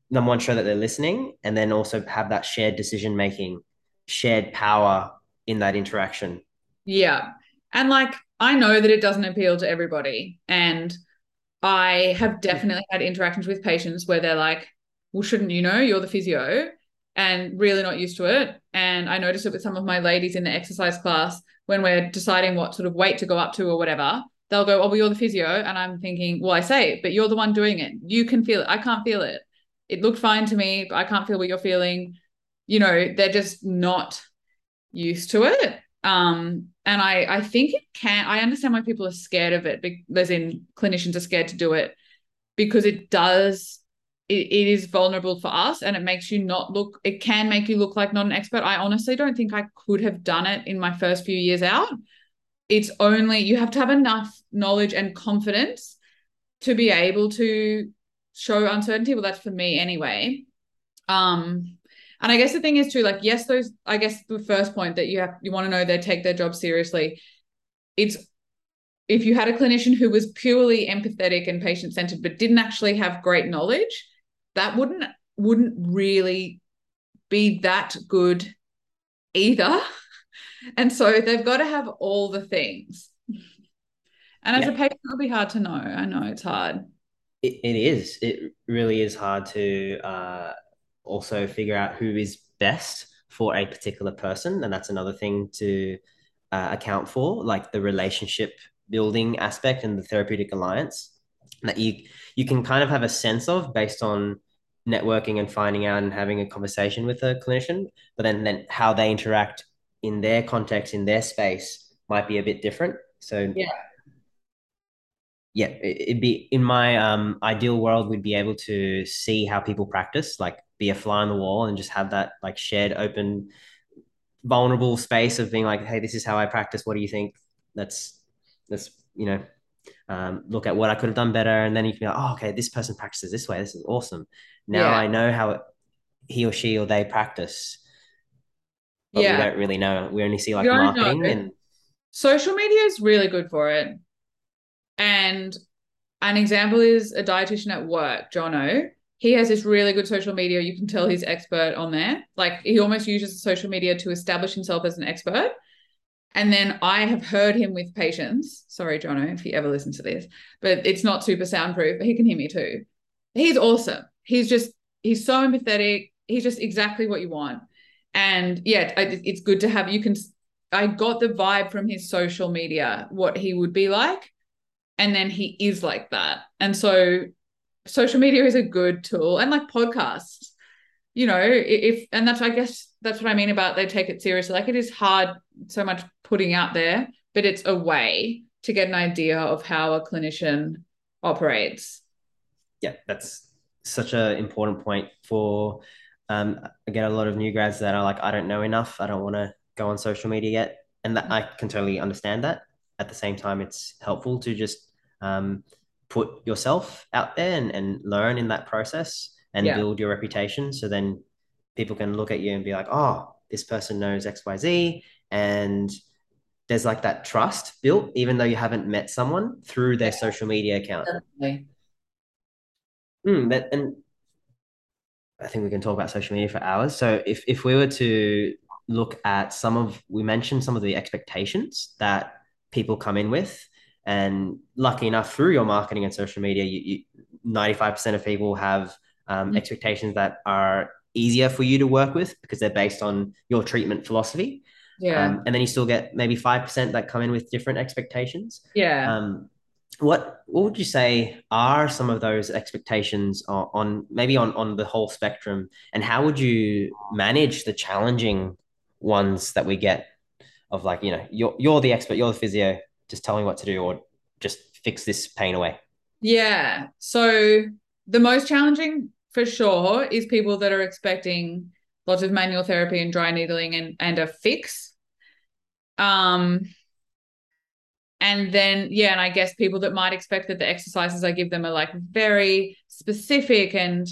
Speaker 1: number one show that they're listening and then also have that shared decision making shared power in that interaction.
Speaker 2: Yeah. And like i know that it doesn't appeal to everybody and i have definitely had interactions with patients where they're like well shouldn't you know? You're the physio and really not used to it. And i notice it with some of my ladies in the exercise class when we're deciding what sort of weight to go up to or whatever they'll go oh well you're the physio and i'm thinking well i say it but you're the one doing it. You can feel it. I can't feel it. It looked fine to me but i can't feel what you're feeling. You know they're just not used to it um and i i think it can i understand why people are scared of it as in clinicians are scared to do it because it does it, it is vulnerable for us and it makes you not look it can make you look like not an expert. I honestly don't think i could have done it in my first few years out. It's only you have to have enough knowledge and confidence to be able to show uncertainty. Well that's for me anyway. Um and i guess the thing is too like yes those i guess the first point that you have you want to know they take their job seriously it's if you had a clinician who was purely empathetic and patient centered but didn't actually have great knowledge that wouldn't wouldn't really be that good either and so they've got to have all the things and as
Speaker 1: Yeah.
Speaker 2: a patient it'll be hard to know i know it's hard
Speaker 1: it, it is. It really is hard to uh, also figure out who is best for a particular person, and that's another thing to uh, account for, like the relationship building aspect and the therapeutic alliance that you you can kind of have a sense of based on networking and finding out and having a conversation with a clinician, but then then how they interact in their context in their space might be a bit different. So
Speaker 2: yeah
Speaker 1: yeah, it'd be in my um, ideal world, we'd be able to see how people practice, like be a fly on the wall and just have that like shared, open, vulnerable space of being like, hey, this is how I practice. What do you think? Let's let's you know um, look at what I could have done better, and then you can be like, oh, okay, this person practices this way. This is awesome. Now yeah. I know how it, he or she or they practice, but yeah. we don't really know. We only see like marketing and
Speaker 2: social media is really good for it. And an example is a dietitian at work, Jono. He has this really good social media. You can tell he's expert on there. Like he almost uses social media to establish himself as an expert. And then I have heard him with patients. Sorry, Jono, if you ever listen to this, but it's not super soundproof, but he can hear me too. He's awesome. He's just, he's so empathetic. He's just exactly what you want. And yeah, it's good to have, you can, I got the vibe from his social media, what he would be like and then he is like that. And so social media is a good tool and like podcasts you know if and that's i guess that's what i mean about they take it seriously. Like it is hard so much putting out there but it's a way to get an idea of how a clinician operates.
Speaker 1: Yeah that's such an important point for um, i get a lot of new grads that are like i don't know enough. I don't want to go on social media yet. And that i can totally understand that. At the same time it's helpful to just um, put yourself out there and, and learn in that process and yeah. build your reputation. So then people can look at you and be like, oh, this person knows XYZ. And there's like that trust built, even though you haven't met someone through their social media account. Definitely. Mm, but, and I think we can talk about social media for hours. So if, if we were to look at some of, we mentioned some of the expectations that people come in with and lucky enough, through your marketing and social media, you, you 95% of people have um, mm-hmm. expectations that are easier for you to work with because they're based on your treatment philosophy.
Speaker 2: Yeah. Um,
Speaker 1: and then you still get maybe 5% that come in with different expectations.
Speaker 2: Yeah.
Speaker 1: Um, what what would you say are some of those expectations on, on, maybe on on the whole spectrum and how would you manage the challenging ones that we get of like you know you're you're the expert you're the physio just tell me what to do or just fix this pain away?
Speaker 2: Yeah. So the most challenging for sure is people that are expecting lots of manual therapy and dry needling and, and a fix. Um, and then, yeah, and I guess people that might expect that the exercises I give them are like very specific and,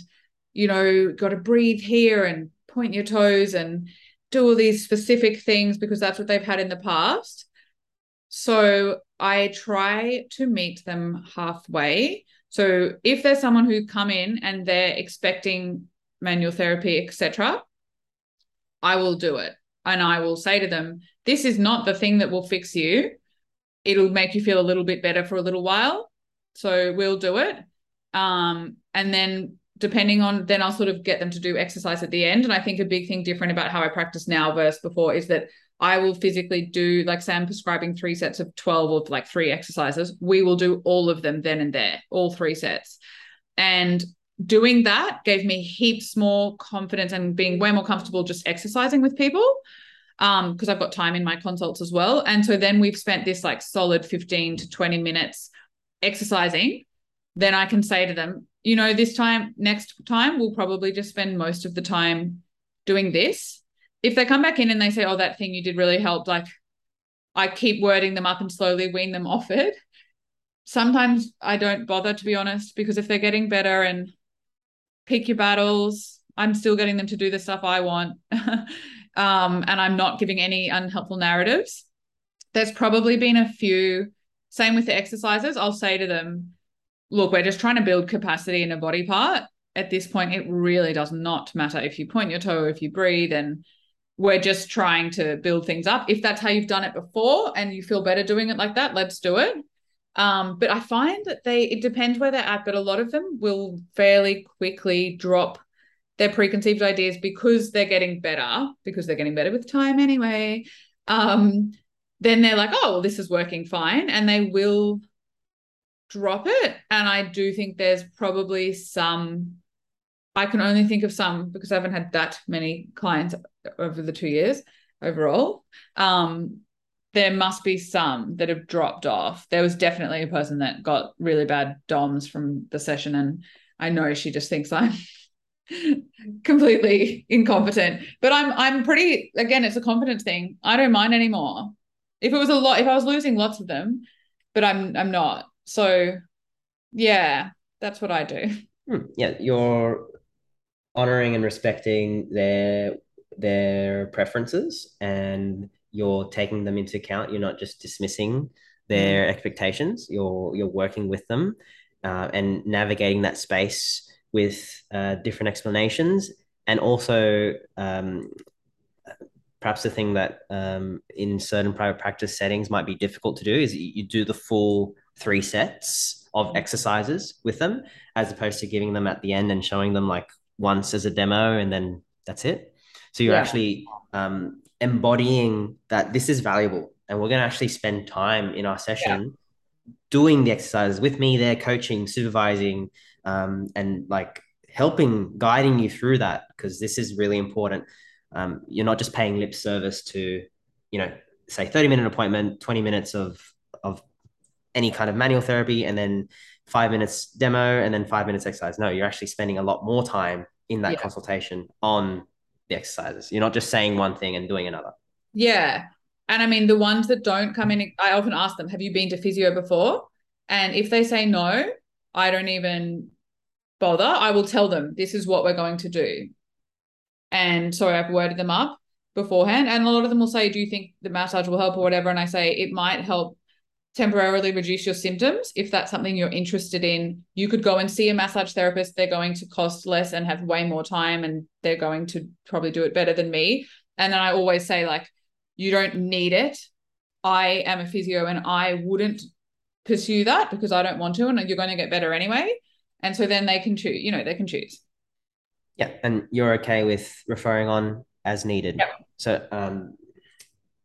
Speaker 2: you know, got to breathe here and point your toes and do all these specific things because that's what they've had in the past. So I try to meet them halfway. So if there's someone who come in and they're expecting manual therapy, etc., I will do it. And I will say to them, this is not the thing that will fix you. It'll make you feel a little bit better for a little while. So we'll do it. Um, and then depending on then I'll sort of get them to do exercise at the end. And I think a big thing different about how I practice now versus before is that I will physically do, like, say, I'm prescribing three sets of 12 or like three exercises. We will do all of them then and there, all three sets. And doing that gave me heaps more confidence and being way more comfortable just exercising with people um because I've got time in my consults as well and so then we've spent this like solid 15 to 20 minutes exercising then I can say to them you know this time next time we'll probably just spend most of the time doing this if they come back in and they say, oh, that thing you did really helped, like I keep wording them up and slowly wean them off it. Sometimes I don't bother, to be honest, because if they're getting better and pick your battles, I'm still getting them to do the stuff I want. um, and I'm not giving any unhelpful narratives. There's probably been a few, same with the exercises. I'll say to them, look, we're just trying to build capacity in a body part. At this point, it really does not matter if you point your toe, if you breathe, and we're just trying to build things up. If that's how you've done it before and you feel better doing it like that, let's do it. Um, but I find that they it depends where they're at, but a lot of them will fairly quickly drop their preconceived ideas because they're getting better, because they're getting better with time anyway. Um, then they're like, oh, well, this is working fine. And they will drop it. And I do think there's probably some, I can only think of some because I haven't had that many clients over the two years overall. Um, there must be some that have dropped off. There was definitely a person that got really bad DOMs from the session, and I know she just thinks I'm completely incompetent. But I'm I'm pretty again, it's a confidence thing. I don't mind anymore. If it was a lot, if I was losing lots of them, but I'm I'm not. So yeah, that's what I do.
Speaker 1: Hmm. Yeah, you're honoring and respecting their their preferences and you're taking them into account. You're not just dismissing their mm. expectations. You're you're working with them uh, and navigating that space with uh, different explanations, and also um, perhaps the thing that um, in certain private practice settings might be difficult to do is you do the full three sets of mm. exercises with them, as opposed to giving them at the end and showing them like once as a demo and then that's it. So you're yeah. actually um, embodying that this is valuable and we're going to actually spend time in our session yeah. doing the exercises with me there coaching supervising um, and like helping guiding you through that because this is really important um, you're not just paying lip service to you know say 30 minute appointment 20 minutes of of any kind of manual therapy and then five minutes demo and then five minutes exercise no you're actually spending a lot more time in that yeah. consultation on the exercises. You're not just saying one thing and doing another.
Speaker 2: Yeah. And I mean, the ones that don't come in, I often ask them, have you been to physio before? And if they say no, I don't even bother. I will tell them this is what we're going to do. And so I've worded them up beforehand. And a lot of them will say, Do you think the massage will help or whatever? And I say, It might help temporarily reduce your symptoms. If that's something you're interested in you could go and see a massage therapist. They're going to cost less and have way more time and they're going to probably do it better than me. And then i always say like you don't need it. I am a physio and i wouldn't pursue that because i don't want to and you're going to get better anyway. And so then they can choose you know they can choose.
Speaker 1: Yeah and you're okay with referring on as needed. Yeah. so um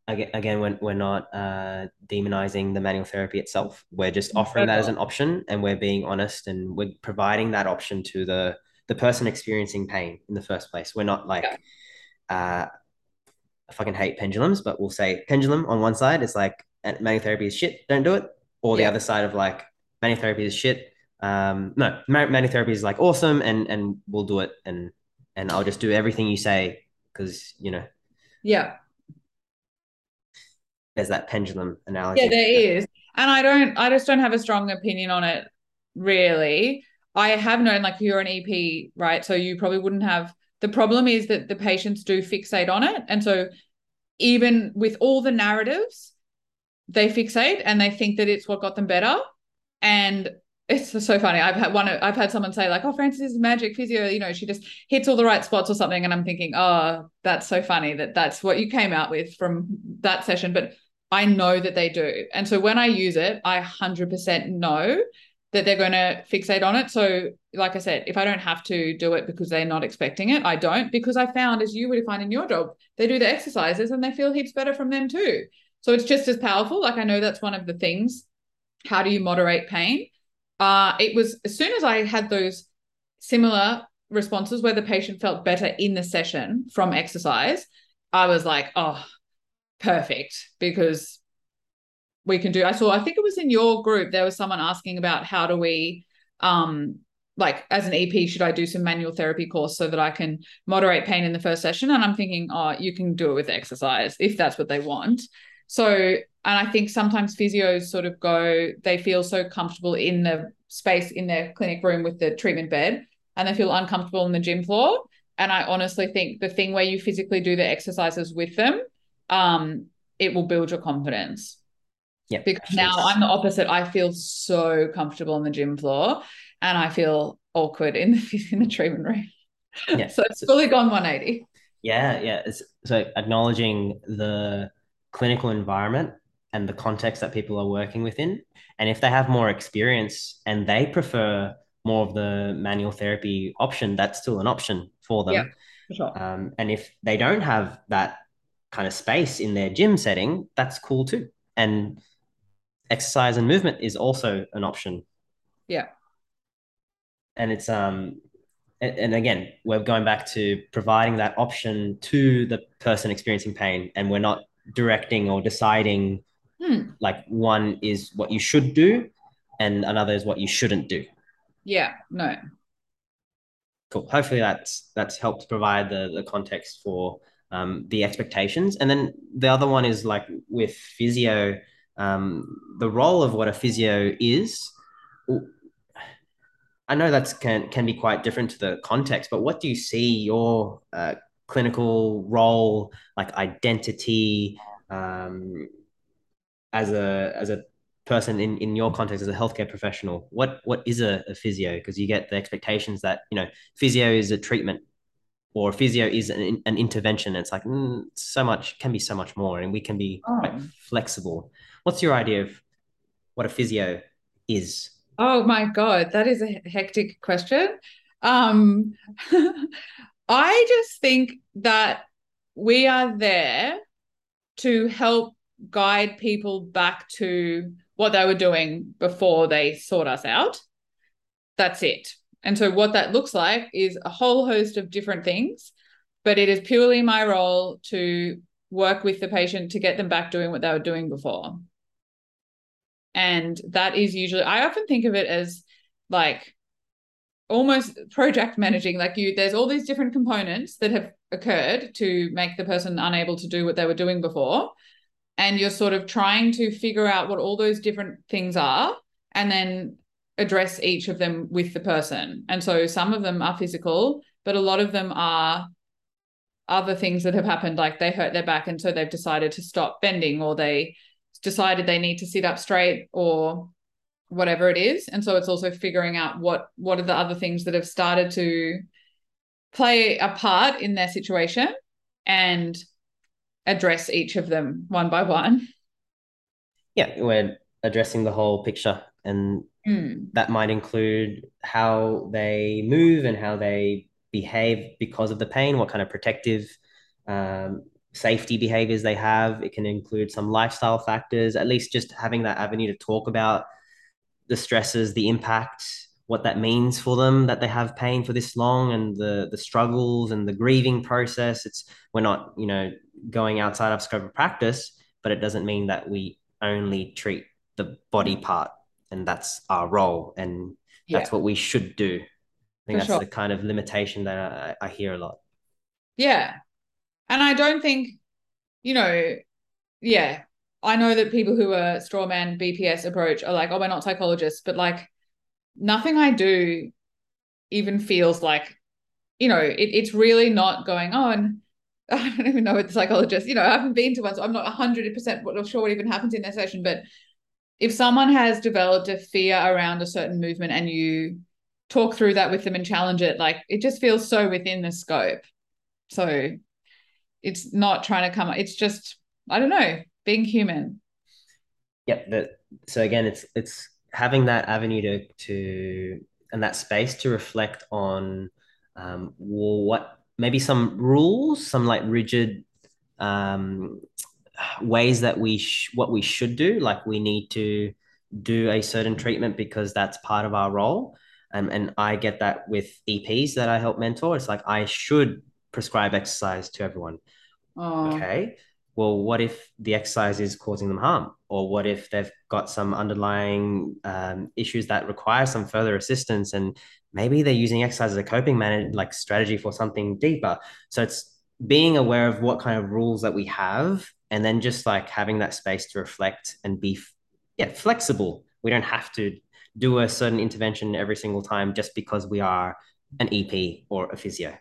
Speaker 1: again we're, we're not uh, demonizing the manual therapy itself. We're just offering that as an option and we're being honest and we're providing that option to the the person experiencing pain in the first place. We're not like yeah. uh, i fucking hate pendulums but we'll say pendulum on one side is like manual therapy is shit don't do it. Or yeah. the other side of like manual therapy is shit um no manual therapy is like awesome and and we'll do it and and i'll just do everything you say because you know.
Speaker 2: Yeah
Speaker 1: there's that pendulum analogy.
Speaker 2: Yeah, there is. And I don't I just don't have a strong opinion on it really. I have known like you're an EP, right? So you probably wouldn't have the problem is that the patients do fixate on it. And so even with all the narratives, they fixate and they think that it's what got them better. And it's so funny. I've had one. I've had someone say like, "Oh, Frances is magic physio." You know, she just hits all the right spots or something, and I'm thinking, "Oh, that's so funny that that's what you came out with from that session." But I know that they do. And so when I use it, I 100% know that they're going to fixate on it. So, like I said, if I don't have to do it because they're not expecting it, I don't because I found, as you would find in your job, they do the exercises and they feel heaps better from them too. So it's just as powerful. Like I know that's one of the things. How do you moderate pain? Uh, it was as soon as I had those similar responses where the patient felt better in the session from exercise, I was like, oh, perfect because we can do i saw i think it was in your group there was someone asking about how do we um like as an ep should i do some manual therapy course so that i can moderate pain in the first session? And i'm thinking oh you can do it with exercise if that's what they want. So and i think sometimes physios sort of go they feel so comfortable in the space in their clinic room with the treatment bed and they feel uncomfortable on the gym floor. And i honestly think the thing where you physically do the exercises with them um, it will build your confidence.
Speaker 1: Yeah.
Speaker 2: Because now I'm the opposite. I feel so comfortable on the gym floor and I feel awkward in the in the treatment room. Yeah. so it's fully gone 180.
Speaker 1: Yeah, yeah. It's, so acknowledging the clinical environment and the context that people are working within. And if they have more experience and they prefer more of the manual therapy option, that's still an option for them.
Speaker 2: Yeah, for sure.
Speaker 1: Um, and if they don't have that kind of space in their gym setting, that's cool too. And exercise and movement is also an option.
Speaker 2: Yeah.
Speaker 1: And it's um and, and again, we're going back to providing that option to the person experiencing pain and we're not directing or deciding
Speaker 2: Hmm.
Speaker 1: like one is what you should do and another is what you shouldn't do.
Speaker 2: Yeah, no.
Speaker 1: Cool. Hopefully that's that's helped provide the the context for um, the expectations. And then the other one is like with physio, um, the role of what a physio is. I know that's can can be quite different to the context, but what do you see your uh, clinical role, like identity, um, as a as a person in in your context as a healthcare professional? What what is a, a physio? Because you get the expectations that you know physio is a treatment or physio is an, an intervention. It's like mm, so much can be so much more, and we can be
Speaker 2: Oh.
Speaker 1: quite flexible. What's your idea of what a physio is?
Speaker 2: Oh my God, that is a hectic question. Um, I just think that we are there to help guide people back to what they were doing before they sought us out. That's it. And so, what that looks like is a whole host of different things, but it is purely my role to work with the patient to get them back doing what they were doing before. And that is usually, I often think of it as like almost project managing. Like you, there's all these different components that have occurred to make the person unable to do what they were doing before. And you're sort of trying to figure out what all those different things are and then address each of them with the person. And so some of them are physical, but a lot of them are other things that have happened, like they hurt their back and so they've decided to stop bending or they decided they need to sit up straight or whatever it is. And so it's also figuring out what what are the other things that have started to play a part in their situation and address each of them one by one.
Speaker 1: Yeah, we're addressing the whole picture, and
Speaker 2: Mm.
Speaker 1: that might include how they move and how they behave because of the pain, what kind of protective um, safety behaviors they have. It can include some lifestyle factors, at least just having that avenue to talk about the stresses, the impact, what that means for them that they have pain for this long and the the struggles and the grieving process. It's we're not, you know, going outside of scope of practice, but it doesn't mean that we only treat the body part and that's our role and that's
Speaker 2: Yeah.
Speaker 1: what we should do. I think
Speaker 2: For
Speaker 1: that's
Speaker 2: sure.
Speaker 1: the kind of limitation that I, I hear a lot.
Speaker 2: Yeah. And I don't think, you know, yeah, I know that people who are strawman BPS approach are like, oh, we're not psychologists, but like nothing I do even feels like, you know, it, it's really not going on. I don't even know what the psychologist, you know, I haven't been to one, so I'm not 100% sure what even happens in their session. But if someone has developed a fear around a certain movement and you talk through that with them and challenge it, like it just feels so within the scope. So it's not trying to come, up. it's just, I don't know, being human.
Speaker 1: Yep. The, so again, it's it's having that avenue to to and that space to reflect on um, what maybe some rules, some like rigid um, ways that we sh- what we should do, like we need to do a certain treatment because that's part of our role. Um, and I get that with EPs that I help mentor. It's like I should prescribe exercise to everyone.
Speaker 2: Oh,
Speaker 1: Okay. Well, what if the exercise is causing them harm? Or what if they've got some underlying um, issues that require some further assistance and maybe they're using exercise as a coping manage like strategy for something deeper. So it's being aware of what kind of rules that we have and then just like having that space to reflect and be yeah, flexible. We don't have to do a certain intervention every single time just because we are an EP or a physio.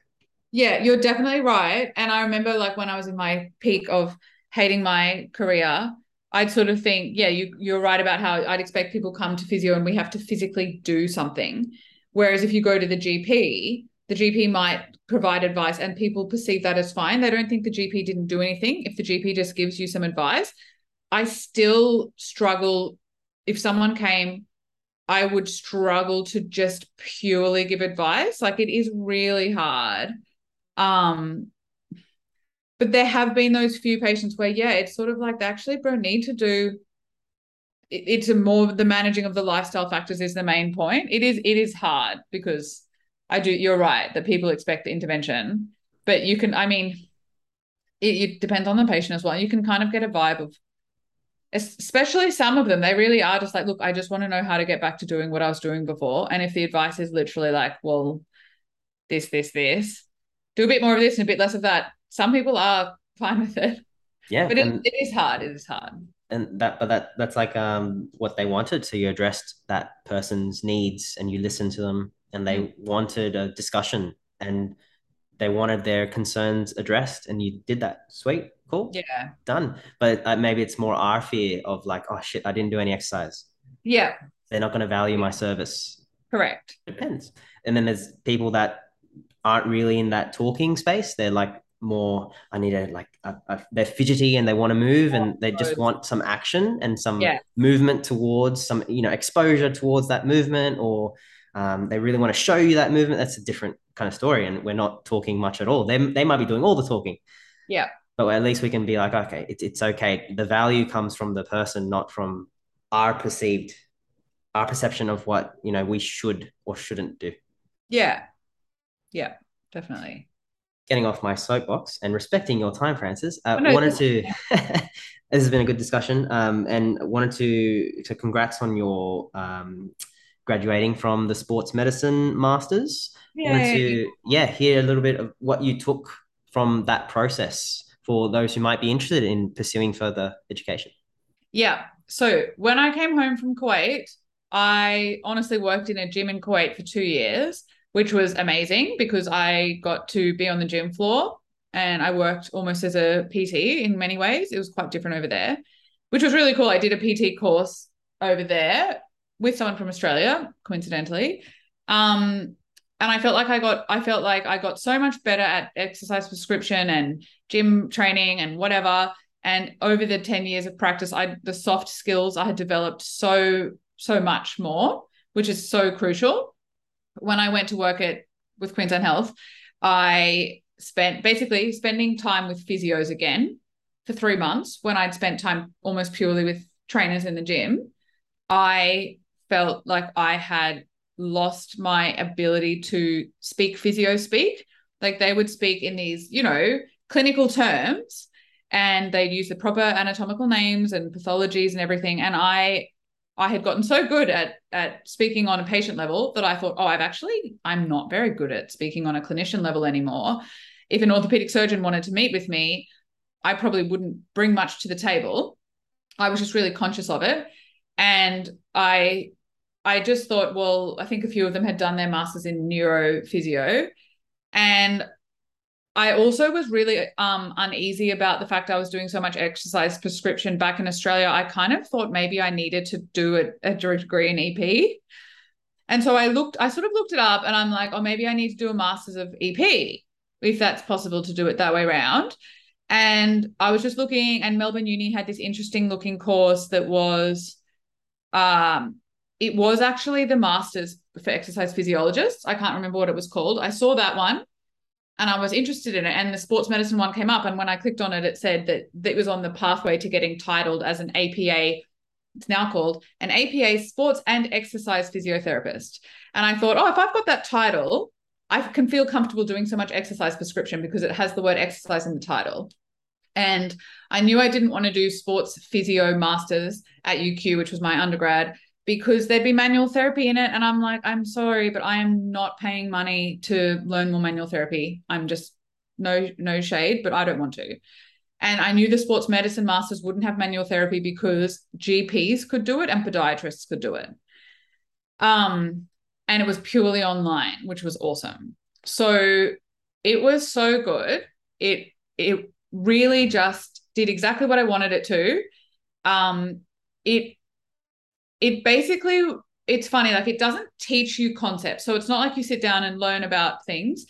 Speaker 2: Yeah, you're definitely right. And I remember like when I was in my peak of hating my career, I'd sort of think, yeah, you you're right about how I'd expect people come to physio and we have to physically do something. Whereas if you go to the GP, the GP might provide advice and people perceive that as fine. They don't think the GP didn't do anything if the GP just gives you some advice. I still struggle if someone came I would struggle to just purely give advice. Like it is really hard. Um, but there have been those few patients where, yeah, it's sort of like they actually, bro, need to do it, it's a more the managing of the lifestyle factors is the main point. It is it is hard because I do you're right that people expect the intervention, but you can, I mean, it, it depends on the patient as well. You can kind of get a vibe of especially some of them, they really are just like, look, I just want to know how to get back to doing what I was doing before. And if the advice is literally like, well, this, this, this, do a bit more of this and a bit less of that, some people are fine with it.
Speaker 1: Yeah.
Speaker 2: But it, it is hard. It is hard.
Speaker 1: And that, but that, that's like um what they wanted. So you addressed that person's needs and you listened to them and they mm. wanted a discussion and they wanted their concerns addressed and you did that. Sweet cool.
Speaker 2: Yeah.
Speaker 1: Done. But uh, maybe it's more our fear of like, oh shit, I didn't do any exercise.
Speaker 2: Yeah.
Speaker 1: They're not going to value my service.
Speaker 2: Correct.
Speaker 1: Depends. And then there's people that aren't really in that talking space. They're like more, I need a like, a, a, they're fidgety and they want to move and they just want some action and some
Speaker 2: yeah.
Speaker 1: movement towards some, you know, exposure towards that movement or um, they really want to show you that movement. That's a different kind of story. And we're not talking much at all. They, they might be doing all the talking.
Speaker 2: Yeah
Speaker 1: but at least we can be like, okay, it's it's okay. The value comes from the person, not from our perceived, our perception of what you know we should or shouldn't do.
Speaker 2: Yeah, yeah, definitely.
Speaker 1: Getting off my soapbox and respecting your time, Frances. Uh, oh, no, wanted to. this has been a good discussion, um, and wanted to to congrats on your um, graduating from the sports medicine masters.
Speaker 2: Yay.
Speaker 1: Wanted to yeah hear a little bit of what you took from that process for those who might be interested in pursuing further education?
Speaker 2: Yeah. So when I came home from Kuwait, I honestly worked in a gym in Kuwait for two years, which was amazing because I got to be on the gym floor and I worked almost as a PT in many ways. It was quite different over there, which was really cool. I did a PT course over there with someone from Australia, coincidentally. Um, and I felt like I got I felt like I got so much better at exercise prescription and gym training and whatever. And over the 10 years of practice I the soft skills I had developed so so much more which is so crucial. When I went to work at with Queensland Health I spent basically spending time with physios again for 3 months when I'd spent time almost purely with trainers in the gym. I felt like I had lost my ability to speak physio speak. Like they would speak in these, you know, clinical terms and they'd use the proper anatomical names and pathologies and everything. And I I had gotten so good at at speaking on a patient level that I thought, oh, I've actually I'm not very good at speaking on a clinician level anymore. If an orthopedic surgeon wanted to meet with me, I probably wouldn't bring much to the table. I was just really conscious of it. And I I just thought, well, I think a few of them had done their masters in neurophysio. And I also was really um, uneasy about the fact I was doing so much exercise prescription back in Australia. I kind of thought maybe I needed to do a, a degree in EP. And so I looked, I sort of looked it up and I'm like, oh, maybe I need to do a master's of EP if that's possible to do it that way around. And I was just looking, and Melbourne Uni had this interesting looking course that was um, it was actually the masters for exercise physiologists. I can't remember what it was called. I saw that one and I was interested in it. And the sports medicine one came up. And when I clicked on it, it said that, that it was on the pathway to getting titled as an APA. It's now called an APA sports and exercise physiotherapist. And I thought, oh, if I've got that title, I can feel comfortable doing so much exercise prescription because it has the word exercise in the title. And I knew I didn't want to do sports physio masters at UQ, which was my undergrad, because there'd be manual therapy in it. And I'm like, I'm sorry, but I am not paying money to learn more manual therapy. I'm just no, no shade, but I don't want to. And I knew the sports medicine masters wouldn't have manual therapy because GPs could do it and podiatrists could do it. Um, and it was purely online, which was awesome. So it was so good. It it really just did exactly what I wanted it to. Um, it it basically it's funny like it doesn't teach you concepts so it's not like you sit down and learn about things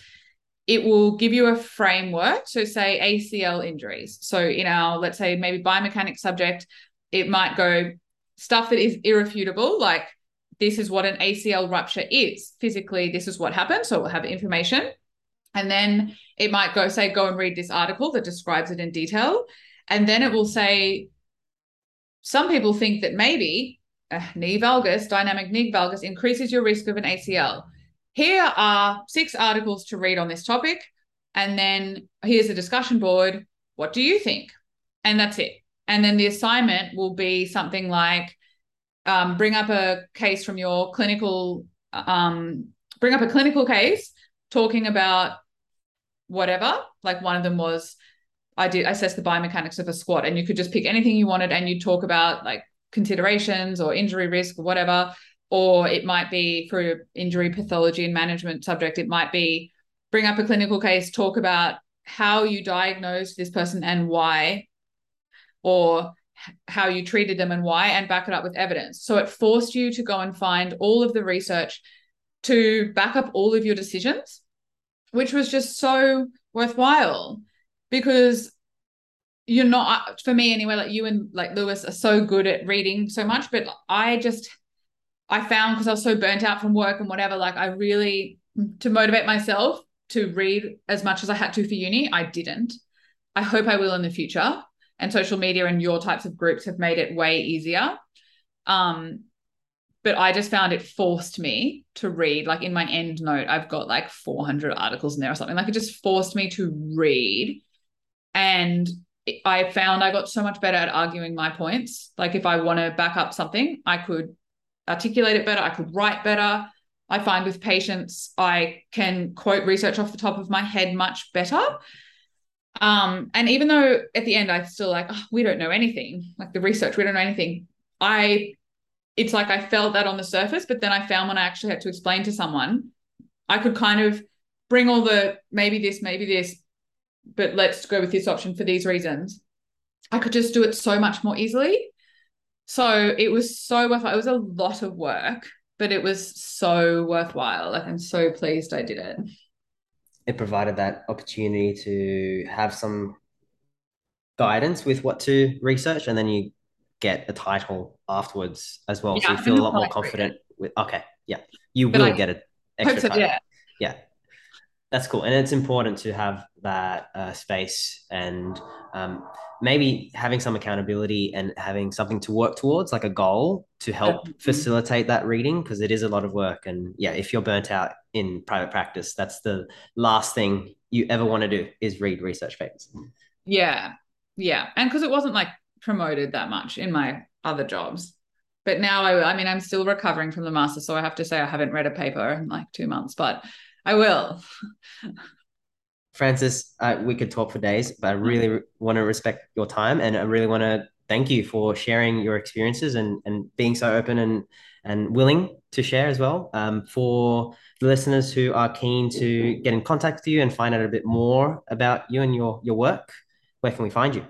Speaker 2: it will give you a framework so say acl injuries so in our let's say maybe biomechanics subject it might go stuff that is irrefutable, like this is what an ACL rupture is physically, this is what happened. So we'll have information. And then it might go say, go and read this article that describes it in detail. And then it will say, some people think that maybe uh, knee valgus, dynamic knee valgus, increases your risk of an ACL. Here are six articles to read on this topic. And then here's a discussion board. What do you think? And that's it. And then the assignment will be something like um, bring up a case from your clinical, um, bring up a clinical case talking about whatever. Like one of them was, I did assess the biomechanics of a squat, and you could just pick anything you wanted and you'd talk about like considerations or injury risk or whatever. Or it might be for injury pathology and management subject, it might be bring up a clinical case, talk about how you diagnosed this person and why, or how you treated them and why, and back it up with evidence. So it forced you to go and find all of the research to back up all of your decisions which was just so worthwhile because you're not for me anyway like you and like lewis are so good at reading so much but i just i found because i was so burnt out from work and whatever like i really to motivate myself to read as much as i had to for uni i didn't. I hope i will in the future. And social media and your types of groups have made it way easier. Um but I just found it forced me to read. Like in my EndNote, I've got like 400 articles in there or something. Like it just forced me to read. And I found I got so much better at arguing my points. Like if I want to back up something, I could articulate it better, I could write better. I find with patients, I can quote research off the top of my head much better. Um, and even though at the end I still like, oh, we don't know anything, like the research, we don't know anything. I it's like I felt that on the surface, but then I found when I actually had to explain to someone, I could kind of bring all the maybe this, maybe this, but let's go with this option for these reasons. I could just do it so much more easily. So it was so worthwhile. It was a lot of work, but it was so worthwhile. Like I'm so pleased I did it.
Speaker 1: It provided that opportunity to have some guidance with what to research, and then you get a title afterwards as well. Yeah, so you feel a lot more confident with okay, yeah. You but will I get it extra so,
Speaker 2: yeah.
Speaker 1: Yeah. That's cool. And it's important to have that uh, space and um, maybe having some accountability and having something to work towards, like a goal to help facilitate that reading because it is a lot of work. And yeah, if you're burnt out in private practice, that's the last thing you ever want to do is read research papers.
Speaker 2: Yeah. Yeah. And because it wasn't like promoted that much in my other jobs. But now I, I mean, I'm still recovering from the master, so I have to say I haven't read a paper in like two months, but I will.
Speaker 1: Frances, uh, we could talk for days, but I really re- want to respect your time, and I really want to thank you for sharing your experiences and and being so open and and willing to share as well. Um, for the listeners who are keen to get in contact with you and find out a bit more about you and your your work, where can we find you?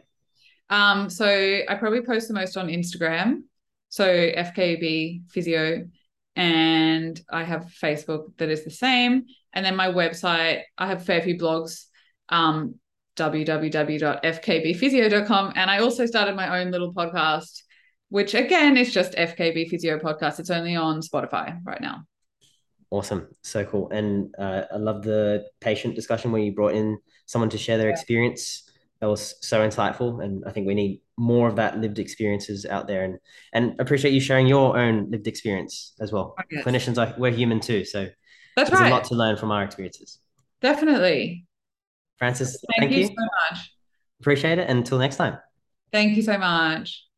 Speaker 2: Um, so I probably post the most on Instagram. So FKB Physio. And I have Facebook that is the same. And then my website, I have a fair few blogs, um, www.fkbphysio.com. And I also started my own little podcast, which again is just FKB Physio Podcast. It's only on Spotify right now.
Speaker 1: Awesome. So cool. And uh, I love the patient discussion where you brought in someone to share their yeah. experience that was so insightful and i think we need more of that lived experiences out there. And and appreciate you sharing your own lived experience as well. Clinicians are we're human too so
Speaker 2: that's
Speaker 1: there's
Speaker 2: right.
Speaker 1: a lot to learn from our experiences.
Speaker 2: Definitely.
Speaker 1: Frances
Speaker 2: thank, thank you, you. so much.
Speaker 1: Appreciate it until next time.
Speaker 2: Thank you so much